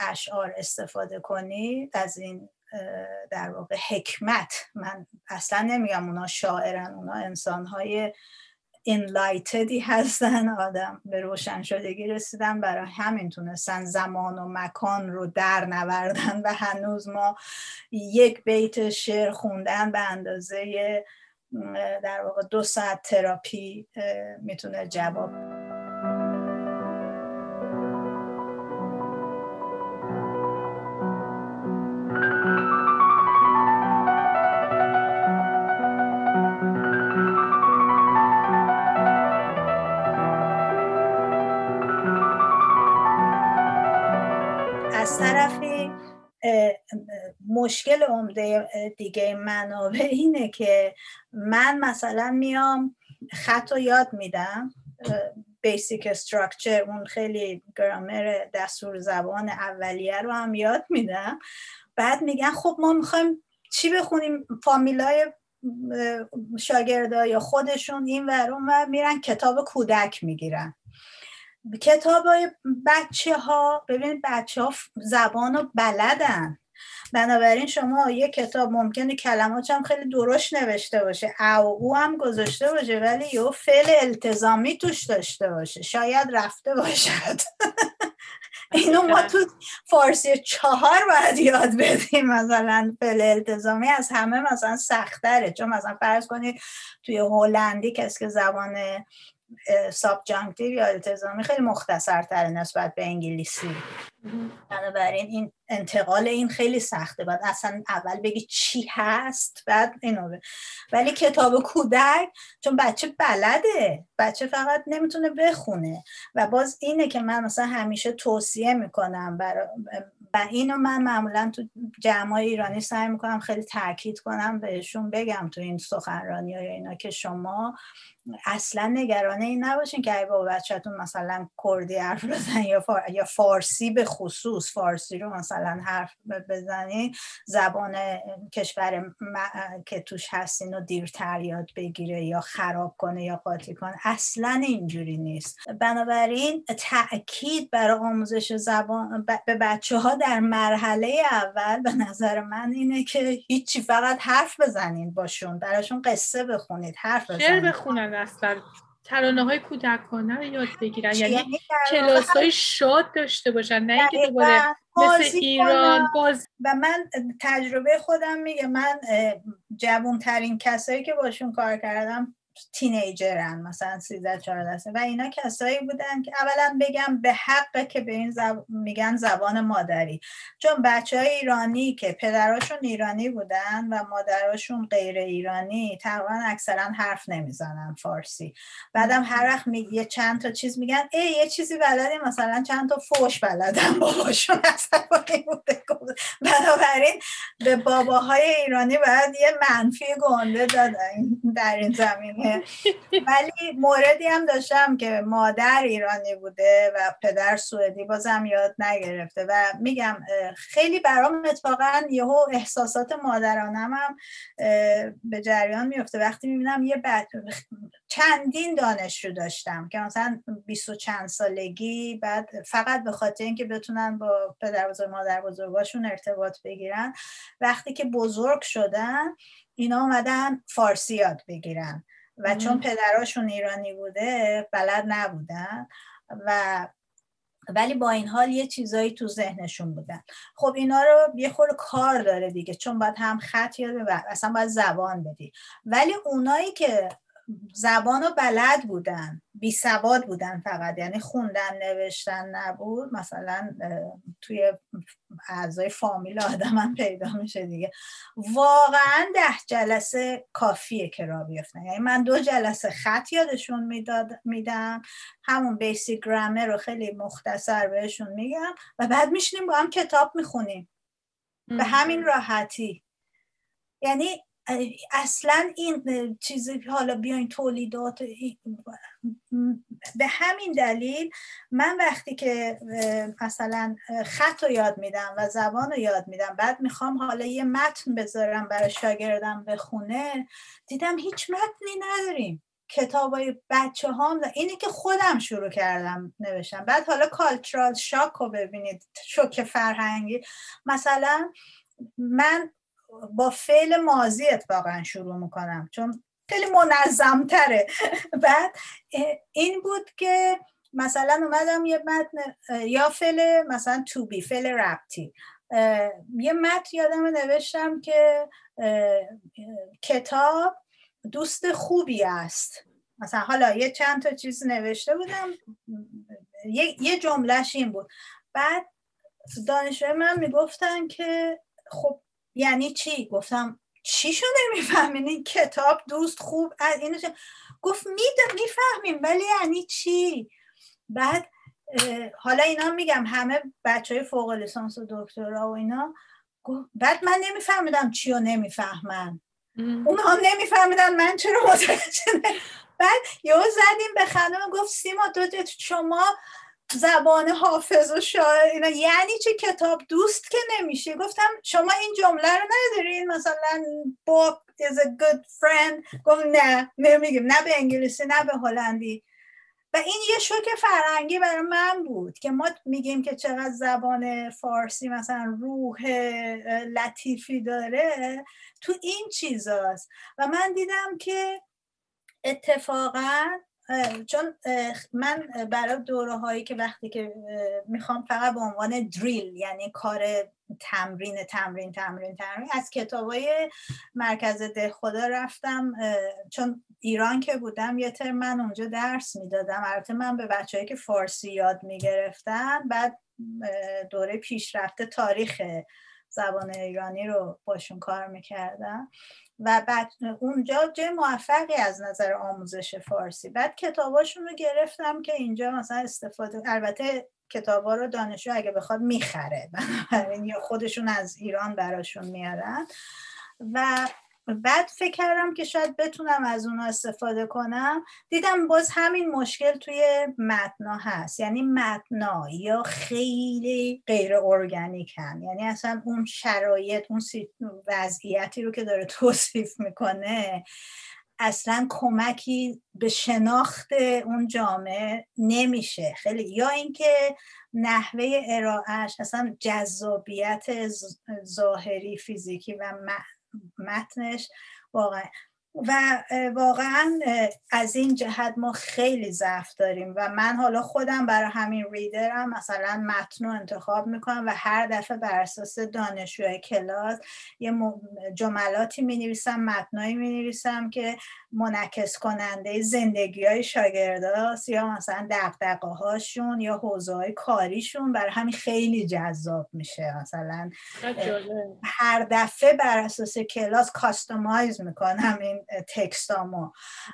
اشعار استفاده کنید از این در واقع حکمت. من اصلا نمیگم اونا شاعرن اونا انسانهای انلایتدی هستن. آدم به روشن شدگی رسیدن. برای همین تونستن زمان و مکان رو در نوردن و هنوز ما یک بیت شعر خوندن به اندازه در واقع دو ساعت تراپی می‌تونه جواب عمده دیگه منابع اینه که من مثلا میام خط رو یاد میدم بیسیک استراکچر اون خیلی گرامر دستور زبان اولیه رو هم یاد میدم. بعد میگن خب ما می‌خوایم چی بخونیم؟ فامیلای شاگردا یا خودشون این ورون و میرن کتاب کودک می‌گیرن. کتاب های بچه ها ببینید بچه ها زبان رو بلدن. بنابراین شما یه کتاب ممکنه کلمات هم خیلی درشت نوشته باشه. او او هم گذاشته باشه ولی یه فعل التزامی توش داشته باشه. شاید رفته باشد. اینو ما تو فارسی چهار باید یاد بدیم. مثلا فعل التزامی از همه مثلا سختره. چون مثلا فرض کنید توی هلندی کسی که زبان سابجانکتیو یا التزامی خیلی مختصر تر نسبت به انگلیسی. بنابراین این انتقال این خیلی سخته. بعد اصلا اول بگی چی هست بعد اینو ولی کتاب کودک چون بچه بلده. بچه فقط نمی‌تونه بخونه. و باز اینه که من مثلا همیشه توصیه می‌کنم برای و اینو من معمولا تو جمع ایرانی سعی می‌کنم خیلی تاکید کنم بهشون بگم تو این سخنرانی های اینا که شما اصلا نگرانه این نباشین که با بچهتون مثلا کردی حرف بزن یا, یا فارسی به خصوص فارسی رو مثلا حرف بزنی زبان کشور که توش هستین رو دیرتر یاد بگیره یا خراب کنه یا قاطی کنه. اصلا اینجوری نیست. بنابراین تاکید برای آموزش زبان به بچه ها در مرحله اول به نظر من اینه که هیچی فقط حرف بزنین باشون براشون قصه بخونید حرف بزنید. بخونن اصلا. ترانه های کودکانه رو یاد بگیرن. یعنی, یعنی کلاس های شاد داشته باشن نه اینکه دوباره مثل ایران باز و من تجربه خودم میگه من جوان ترین کسایی که باشون کار کردم تینیجرن مثلا 13 14 و اینا کسایی بودن که اولا بگم به حق که به این زب... میگن زبان مادری. چون بچه های ایرانی که پدراشون ایرانی بودن و مادراشون غیر ایرانی تقریبا اکثرا حرف نمی‌زنن فارسی. بعدم هر وقت می... یه چند تا چیز میگن ای یه چیزی بلدی؟ مثلا چند تا فوش بلدن باباشون بنابراین به باباهای ایرانی باید یه منفی گنده دادن در این زمینه. ولی موردی هم داشتم که مادر ایرانی بوده و پدر سوئدی بازم یاد نگرفته و میگم خیلی برام اتفاقا یهو احساسات مادرانم هم به جریان میفته وقتی می‌بینم یه بد... چندین دانشجو داشتم که مثلا بیست و چند سالگی بعد فقط به خاطر اینکه بتونن با پدر بزرگ مادر بزرگاشون ارتباط بگیرن وقتی که بزرگ شدن اینا اومدن فارسی یاد بگیرن. و چون پدراشون ایرانی بوده بلد نبودن و ولی با این حال یه چیزایی تو ذهنشون بودن. خب اینا رو یه خور کار داره دیگه چون باید هم خط یاد و اصلا باید زبان بدی. ولی اونایی که زبان و بلد بودن بی سواد بودن فقط. یعنی خوندن نوشتن نبود. مثلا توی اعضای فامیل آدم هم پیدا میشه دیگه. واقعا ده جلسه کافیه که را بیفتن. یعنی من دو جلسه خط یادشون می‌داد میدم. همون بیسیک گرامر رو خیلی مختصر بهشون میگم و بعد میشینیم با هم کتاب می‌خونیم. به همین راحتی. یعنی اصلا این چیزی حالا بیاین تولیدات به همین دلیل من وقتی که مثلا خط رو یاد میدم و زبان رو یاد میدم بعد می‌خوام حالا یه متن بذارم برای شاگردم بخونه دیدم هیچ متنی نداریم. کتابای بچه هم اینه که خودم شروع کردم نوشتم. بعد حالا کالچرال شاک رو ببینید شوک فرهنگی. مثلا من با فعل مازی اتفاقا شروع می‌کنم چون خیلی منظم تره بعد این بود که مثلا اومدم یه متن یا فعل مثلا تو بی فعل ربطی. یه متن یادم نوشتم که کتاب دوست خوبی است. مثلا حالا یه چند تا چیز نوشته بودم یه, یه جملهش این بود. بعد دانشجوی من می‌گفتن که خب یعنی چی؟ گفتم چی شو نمی‌فهمین کتاب دوست خوب از اینو گفت می‌فهمیم ولی یعنی چی؟ بعد حالا اینا میگم همه بچه های فوق لیسانس و دکترا و اینا. بعد من نمیفهمیدم چی رو نمی‌فهمن اونها هم نمیفهمیدن من چرا متوجه بعد یهو زدیم به خانم گفت سیما دو شما زبان حافظ و شاعر اینا. یعنی چه کتاب دوست که نمیشه. گفتم شما این جمله رو ندارین؟ مثلا book is a good friend. گفت نه. نمیگیم نه به انگلیسی نه به هلندی. و این یه شوک فرهنگی برای من بود که ما میگیم که چقدر زبان فارسی مثلا روح لطیفی داره. تو این چیزاست. و من دیدم که اتفاقا چون من برای دوره هایی که وقتی که می‌خوام فقط به عنوان دریل یعنی کار تمرین تمرین تمرین تمرین از کتاب های مرکز ده خدا رفتم چون ایران که بودم یه ترم من اونجا درس می‌دادم. البته من به بچههایی که فارسی یاد می‌گرفتن بعد دوره پیشرفته تاریخ زبان ایرانی رو باشون کار می‌کردم. و بعد اونجا جای موفقی از نظر آموزش فارسی. بعد کتاباشون رو گرفتم که اینجا مثلا استفاده البته کتابا رو دانشجو اگه بخواد می‌خره. بنابراین یا خودشون از ایران براشون میارن. و بعد فکر کردم که شاید بتونم از اونا استفاده کنم. دیدم باز همین مشکل توی متنا هست. یعنی متنا یا خیلی غیر ارگانیکن. یعنی اصلا اون شرایط اون وضعیتی رو که داره توصیف می‌کنه اصلا کمکی به شناخت اون جامعه نمیشه. خیلی. یا اینکه نحوه ارائهش اصلا جذابیت ظاهری فیزیکی و متنش. واقعا. و واقعا از این جهت ما خیلی ضعف داریم. و من حالا خودم برای همین ریدرم مثلا متن رو انتخاب می‌کنم و هر دفعه بر اساس دانشجوی کلاس یه جملاتی می نویسم متنایی می که منعکس کننده زندگی های شاگرداست یا مثلا دقدقه هاشون یا حوزه های کاریشون. برای همین خیلی جذاب میشه. مثلا هر دفعه بر اساس کلاس کاستومایز می‌کنم این تکستامو.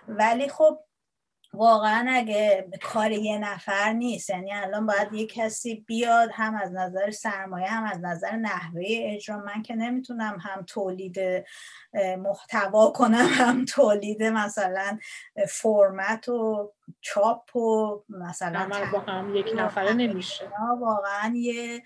ولی خب واقعا اگه کار یه نفر نیست یعنی الان باید یه کسی بیاد هم از نظر سرمایه هم از نظر نحوه اجرا. من که نمی‌تونم هم تولید محتوا کنم هم تولید مثلا فرمت و چاپ و مثلا با هم یک نفره نمیشه. واقعا یه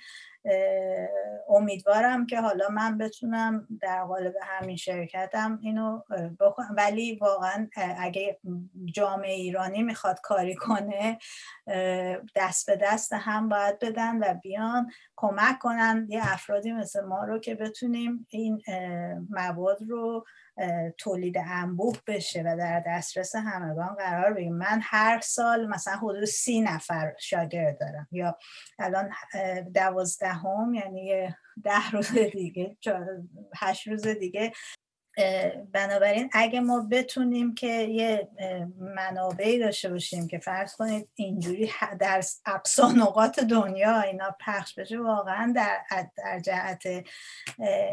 امیدوارم که حالا من بتونم در قالب همین شرکتم اینو بکنم. ولی واقعا اگه جامعه ایرانی می‌خواد کاری کنه دست به دست هم باید بدن و بیان کمک کنن. یه افرادی مثل ما رو که بتونیم این مواد رو تولید انبوه بشه و در دسترس همگان قرار بگیم من هر سال مثلا حدود سی نفر شاگرد دارم یا الان دوازدهم یعنی ده روز دیگه هشت روز دیگه. بنابراین اگه ما بتونیم که یه منابعی داشته باشیم که فرض کنید اینجوری در اقصا نقاط دنیا اینا پخش بشه واقعا در, در جهت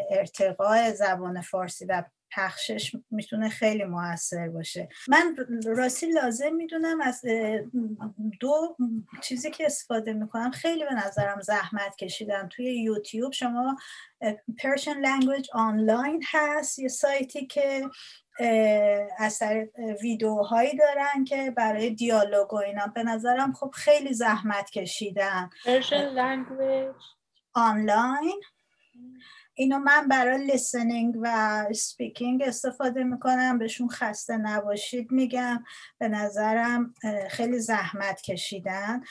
ارتقاء زبان فارسی و پخشش می‌تونه خیلی موثر باشه. من راستی لازم می‌دونم از دو چیزی که استفاده می‌کنم. خیلی به نظرم زحمت کشیدم. توی یوتیوب شما Persian Language Online هست. یه سایتی که از طریق ویدیوهایی دارن که برای دیالوگ و اینا. به نظرم خب خیلی زحمت کشیدن. Persian Language آنلاین اینو من برای listening و speaking استفاده می‌کنم بهشون خسته نباشید میگم. به نظرم خیلی زحمت کشیدن.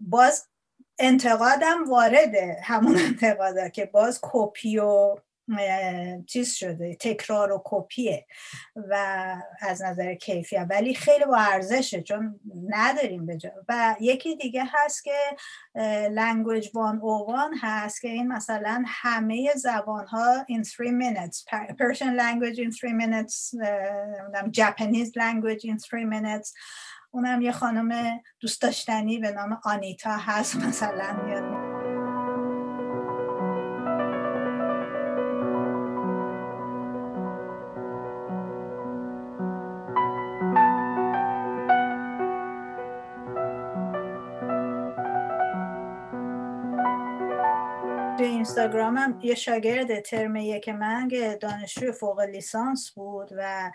باز انتقادم وارده همون انتقادا که باز کپی و چیز شده تکرار و کپیه و از نظر کیفیت. ولی خیلی با ارزشه چون نداریم به و یکی دیگه هست که language 101 هست که این مثلا همه زبان ها in 3 minutes Persian language in 3 minutes Japanese language in 3 minutes. اونم یه خانم دوست داشتنی به نام آنیتا هست مثلا اینستاگرامم یه شاگرد ترم یک من دانشجوی فوق لیسانس بود و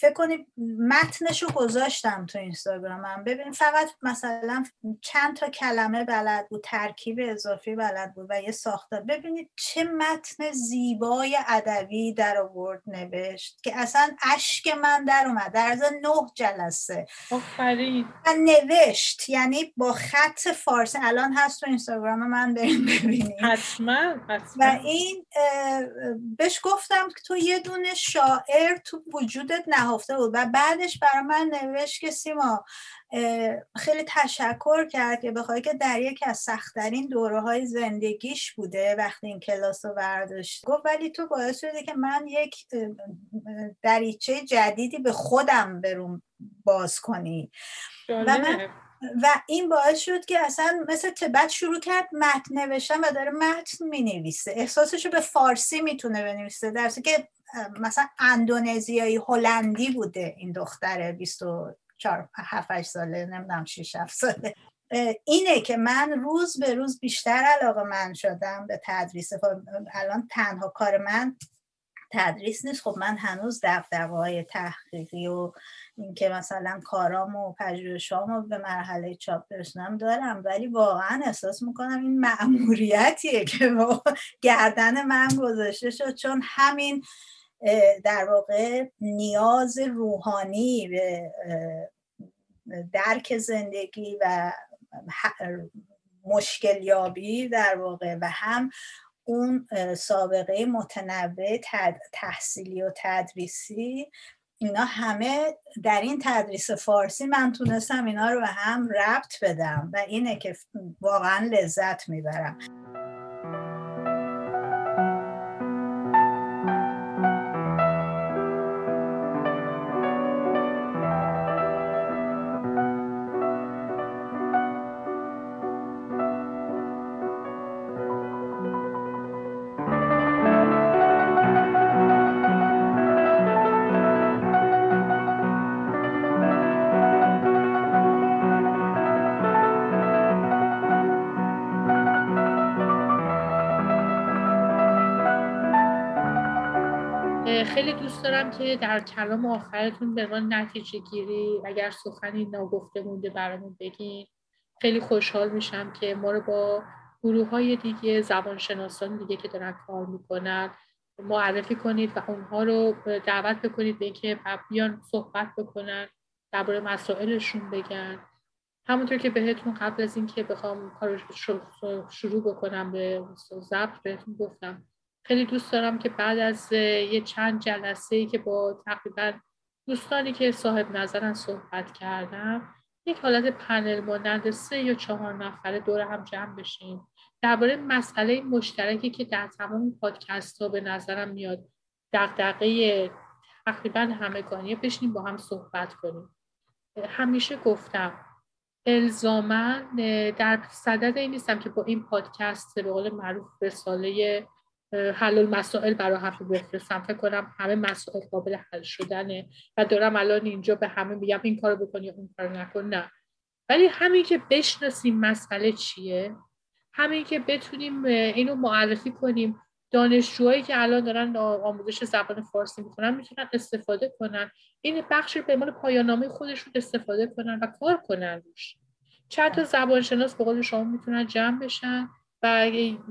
فکر کنید متنشو گذاشتم تو اینستاگرامم ببین فقط مثلا چند تا کلمه بلد بود ترکیب اضافی بلد بود و یه ساخته ببینید چه متن زیبای ادبی در آورد نوشت که اصلا اشک من در اومد. در از نه جلسه. آفرین. و نوشت یعنی با خط فارسی. الان هست تو اینستاگرام من بریم ببینید حتما و این بهش گفتم که تو یه دونه شاعر تو وجودت نهفته بود. و بعدش برای من نوشت که سیما خیلی تشکر کرد که بخوای که در یکی از سختترین دوره های زندگیش بوده وقتی این کلاس رو برداشت گفت ولی تو باعث شده که من یک دریچه جدیدی به خودم بروم باز کنی. و و این باعث شد که اصلا مثل تبت شروع کرد متن نوشتن و داره متن می نویسه احساسش رو به فارسی می‌تونه بنویسه. درسته که مثلا اندونزیایی هلندی بوده این دختر 24 7 ساله نمی‌دونم 6 7 ساله. اینه که من روز به روز بیشتر علاقه من شدم به تدریس. خب، الان تنها کار من تدریس نیست. خب من هنوز دقدقه های تحقیقی و اینکه مثلا کارام و پژوهشامو به مرحله چاپ برسونم دارم ولی واقعا احساس می‌کنم این مأموریتیه که گردن من گذاشته شد. چون همین در واقع نیاز روحانی به درک زندگی و مشکلیابی در واقع و هم اون سابقه متنوع تحصیلی و تدریسی. اینا همه در این تدریس فارسی من تونستم اینا رو به هم ربط بدم و اینه که واقعا لذت می‌برم. که در کلام آخرتون به من نتیجه گیری اگر سخنی ناگفته مونده برامون بگین. خیلی خوشحال میشم که ما رو با گروه های دیگه زبانشناسان دیگه که دارن کار می‌کنن معرفی کنید و اونها رو دعوت بکنید به اینکه بیان صحبت بکنن درباره مسائلشون بگن. همونطور که بهتون قبل از اینکه بخوام کار شروع بکنم به ضبط بهتون گفتم. خیلی دوست دارم که بعد از یه چند جلسه ای که با تقریبا دوستانی که صاحب نظرن صحبت کردم یک حالت پنل مانند سه یا چهار نفره دور هم جمع بشیم. درباره مسئله مشترکی که در تمام پادکست ها به نظرم میاد دقدقه تقریبا همگانی بشینیم با هم صحبت کنیم. همیشه گفتم الزامن در صدد این نیستم که با این پادکست به قول معروف رساله حل مسائل برای همه بفرستم. فکر کنم همه مسائل قابل حل شدنه و دارم الان اینجا به همه میگم این کارو بکنی اون کارو نکن. نه. ولی همین که بشناسیم مسئله چیه همین که بتونیم اینو معرفی کنیم. دانشجوهایی که الان دارن آموزش زبان فارسی می‌کنن می‌تونن استفاده کنن. این بخش به مال پایانامه خودشون استفاده کنن و کار کنن روش. چند تا زبانشناس به قول شما می‌تونن جمع بشن. و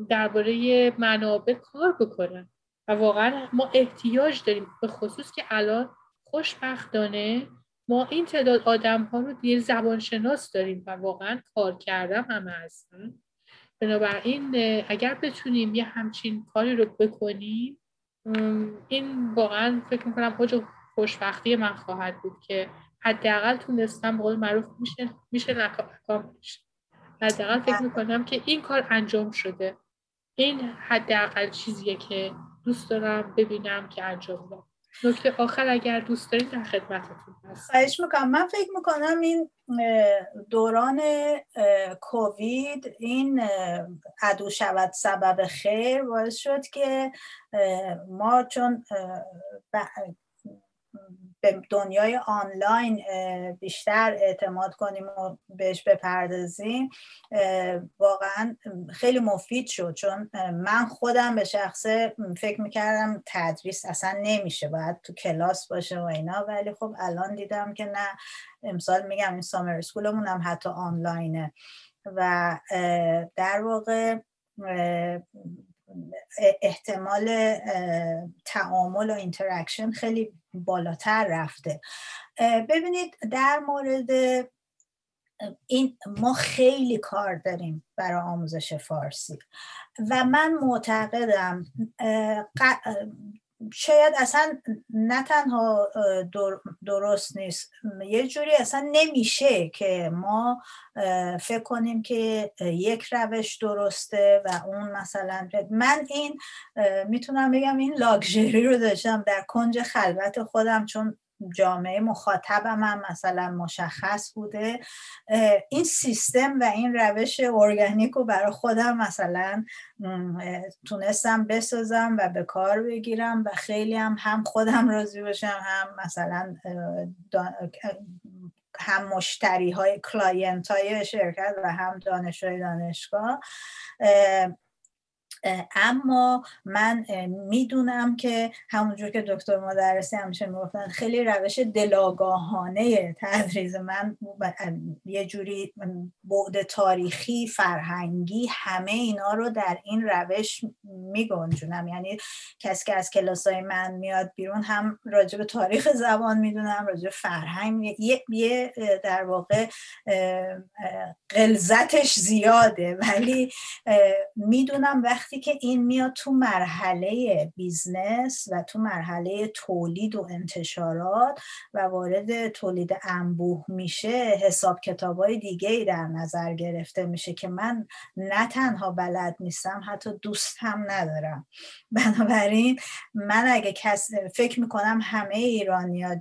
درباره منابع کار بکنن. و واقعا ما احتیاج داریم به خصوص که الان خوشبختانه ما این تعداد آدم ها رو زبان زبانشناس داریم و واقعا کار کردم همه هستن. بنابراین اگر بتونیم یه همچین کاری رو بکنیم این واقعا فکر می‌کنم حج خوشبختی من خواهد بود که حداقل تونستم به قول معروف میشه میشه نکام حداقل فکر می‌کنم که این کار انجام شده. این حداقل چیزیه که دوست دارم ببینم که انجام داد نکته آخر اگر دوست دارید در خدمتتون هست. خواهش می‌کنم. من فکر می‌کنم این دوران کووید این عدو شود سبب خیر باعث شد که ما چون به دنیای آنلاین بیشتر اعتماد کنیم و بهش بپردازیم. واقعا خیلی مفید شد چون من خودم به شخصه فکر می‌کردم تدریس اصلا نمیشه باید تو کلاس باشه و اینا. ولی خب الان دیدم که نه امسال میگم این سامر اسکولمون هم حتی آنلاینه. و در واقع احتمال تعامل و interaction خیلی بالاتر رفته. ببینید در مورد این ما خیلی کار داریم برای آموزش فارسی. و من معتقدم شاید اصلا نه تنها درست نیست. یه جوری اصلا نمیشه که ما فکر کنیم که یک روش درسته و اون مثلا من این می‌تونم بگم این لاکچری رو داشتم در کنج خلوت خودم چون جامعه مخاطبم هم مثلا مشخص بوده. این سیستم و این روش ارگانیک رو برای خودم مثلا تونستم بسازم و به کار بگیرم و خیلی هم هم خودم راضی باشم هم مثلا هم مشتری های client های شرکت و هم دانشجو های دانشگاه اما من می‌دونم که همونجور که دکتر مدرسی همیشه می‌گفتن خیلی روش دلاگاهانه تدریس من یه جوری بعد تاریخی فرهنگی همه اینا رو در این روش میگنجونم. یعنی کسی که از کلاس های من میاد بیرون هم راجع به تاریخ زبان می‌دونم راجع فرهنگ یه, یه در واقع غلظتش زیاده. ولی می‌دونم وقتی وقتی که این میاد تو مرحله business و تو مرحله تولید و انتشارات و وارد تولید انبوه میشه حساب کتاب های دیگه ای در نظر گرفته میشه که من نه تنها بلد نیستم حتی دوست هم ندارم. بنابراین من اگه کس فکر می‌کنم همه ایرانی ها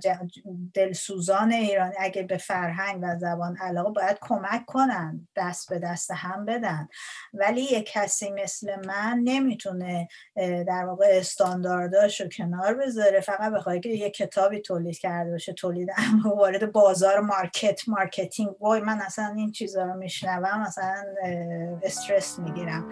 دلسوزان ایرانی اگه به فرهنگ و زبان علاقه باید کمک کنن دست به دست هم بدن. ولی یه کسی مثل من من نمی‌تونه در واقع استاندارداش رو کنار بذاره. فقط بخواد که یه کتابی تولید کرده باشه تولید اما وارد بازار market marketing. وای من اصلا این چیزا رو میشنوم مثلا استرس می‌گیرم.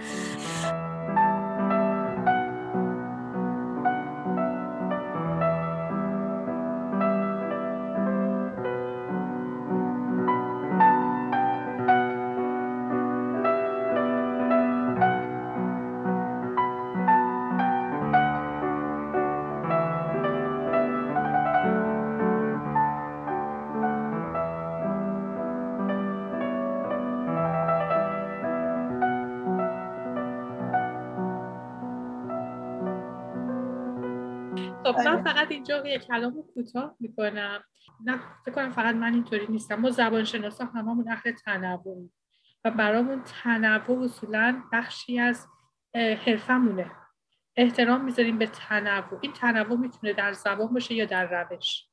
فقط اینجا یه کلام کوتاه می‌کنم. نه فکر کنم فقط من اینطوری نیستم. ما زبان شناسا هممون اهل تنوع و برامون تنوع اصولا بخشی از حرفمونه. احترام می‌ذاریم به تنوع. این تنوع می‌تونه در زبان باشه یا در روش.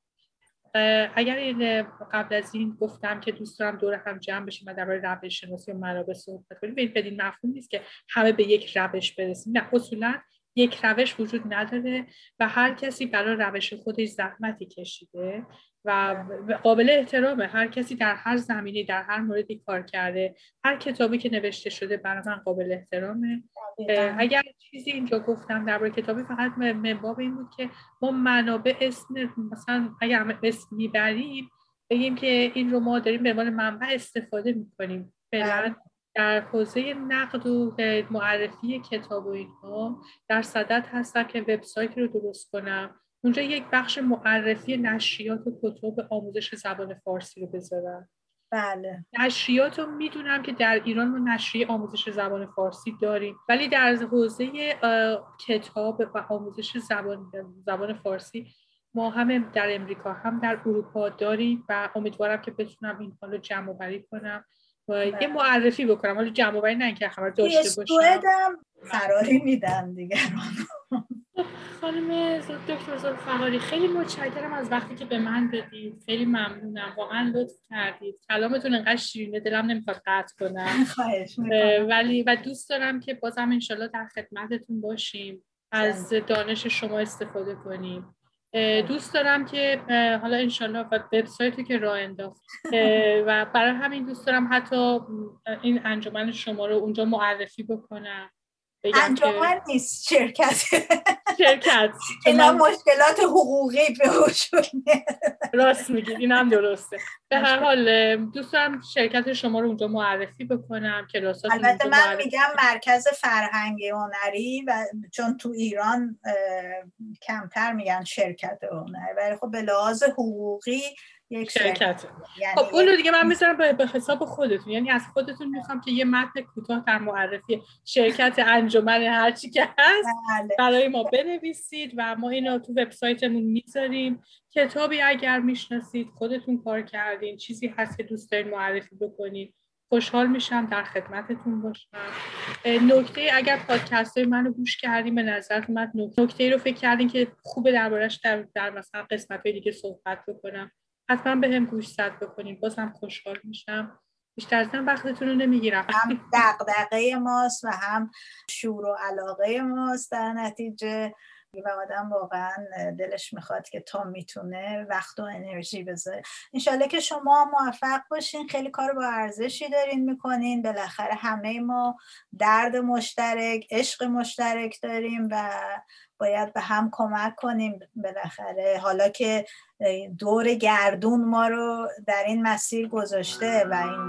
اگر این قبل از این گفتم که دوست دارم دور هم جمع بشیم و درباره روش شناسی و منابع صحبت کنیم بدین مفهوم نیست که همه به یک روش برسیم. نه اصولا یک روش وجود نداره و هر کسی برای روش خودش زحمتی کشیده و قابل احترامه. هر کسی در هر زمینی در هر موردی کار کرده هر کتابی که نوشته شده برای من قابل احترامه. اگر چیزی اینجا گفتم درباره کتابی فقط منباب این بود که ما منابع اسم مثلا اگر اسم می‌بریم بگیم که این رو ما داریم به عنوان منبع استفاده می‌کنیم. فعلا در حوزه نقد و معرفی کتاب و اینها در صدد هستم که وبسایتی رو درست کنم. اونجا یک بخش معرفی نشریات و کتب آموزش زبان فارسی رو بذارم. بله. نشریات رو می‌دونم که در ایران ما نشریه آموزش زبان فارسی داریم ولی در حوزه کتاب و آموزش زبان زبان فارسی ما هم در امریکا هم در اروپا داریم و امیدوارم که بتونم این رو جمع بری کنم. و یه بله. معرفی بکنم. حالا جمع بری نه اینکه خبر داشته باشم فراری میدن دیگران خانم دکتر فراری خیلی متشکرم از وقتی که به من دادید. خیلی ممنونم. واقعا لطف کردید. کلامتون انقدر شیرینه دلم نمی‌خواد قطع کنم. ولی و دوست دارم که بازم انشالله در خدمتتون باشیم. از دانش شما استفاده کنیم. دوست دارم که حالا انشالله وبسایتی که راه انداخت. و برای همین دوست دارم حتی این انجمن شما رو اونجا معرفی بکنم. انجمن نیست شرکت. شرکت. اینا مشکلات حقوقی به راست میگید این هم درسته. به هر حال دوست دارم شرکت شما رو اونجا معرفی بکنم کلاسات البته من میگم مرکز فرهنگ هنری و چون تو ایران کمتر میگن شرکت هنری ولی خب به لحاظ حقوقی یک شرکت. یعنی خب اون دیگه من می‌ذارم به حساب خودتون. یعنی از خودتون می‌خوام که یه متن کوتاه در معرفی شرکت انجمن هرچی که هست بله. برای ما بنویسید و ما اینو تو وبسایتمون می‌ذاریم. کتابی اگر می‌شناسید خودتون کار کردین چیزی هست که دوست دارین معرفی بکنید خوشحال میشم. در خدمتتون باشم. نکته اگر پادکست های منو گوش کردیم به نظر اومد نکته رو فکر کردین که خوبه دربارش در, در مثلا قسمت دیگه صحبت بکنم. حتما به هم گوش زد بکنید بازم خوشحال میشم. بیشتر از وقتتون رو نمی‌گیرم. هم دقدقه ماست و هم شور و علاقه ماست در نتیجه. و آدم واقعا دلش می‌خواد که تا می‌تونه وقت و انرژی بذاره انشالله که شما موفق باشین خیلی کار با ارزشی دارین می‌کنین. بالاخره همه ما درد مشترک عشق مشترک داریم و باید به هم کمک کنیم. بالاخره حالا که دور گردون ما رو در این مسیر گذاشته و این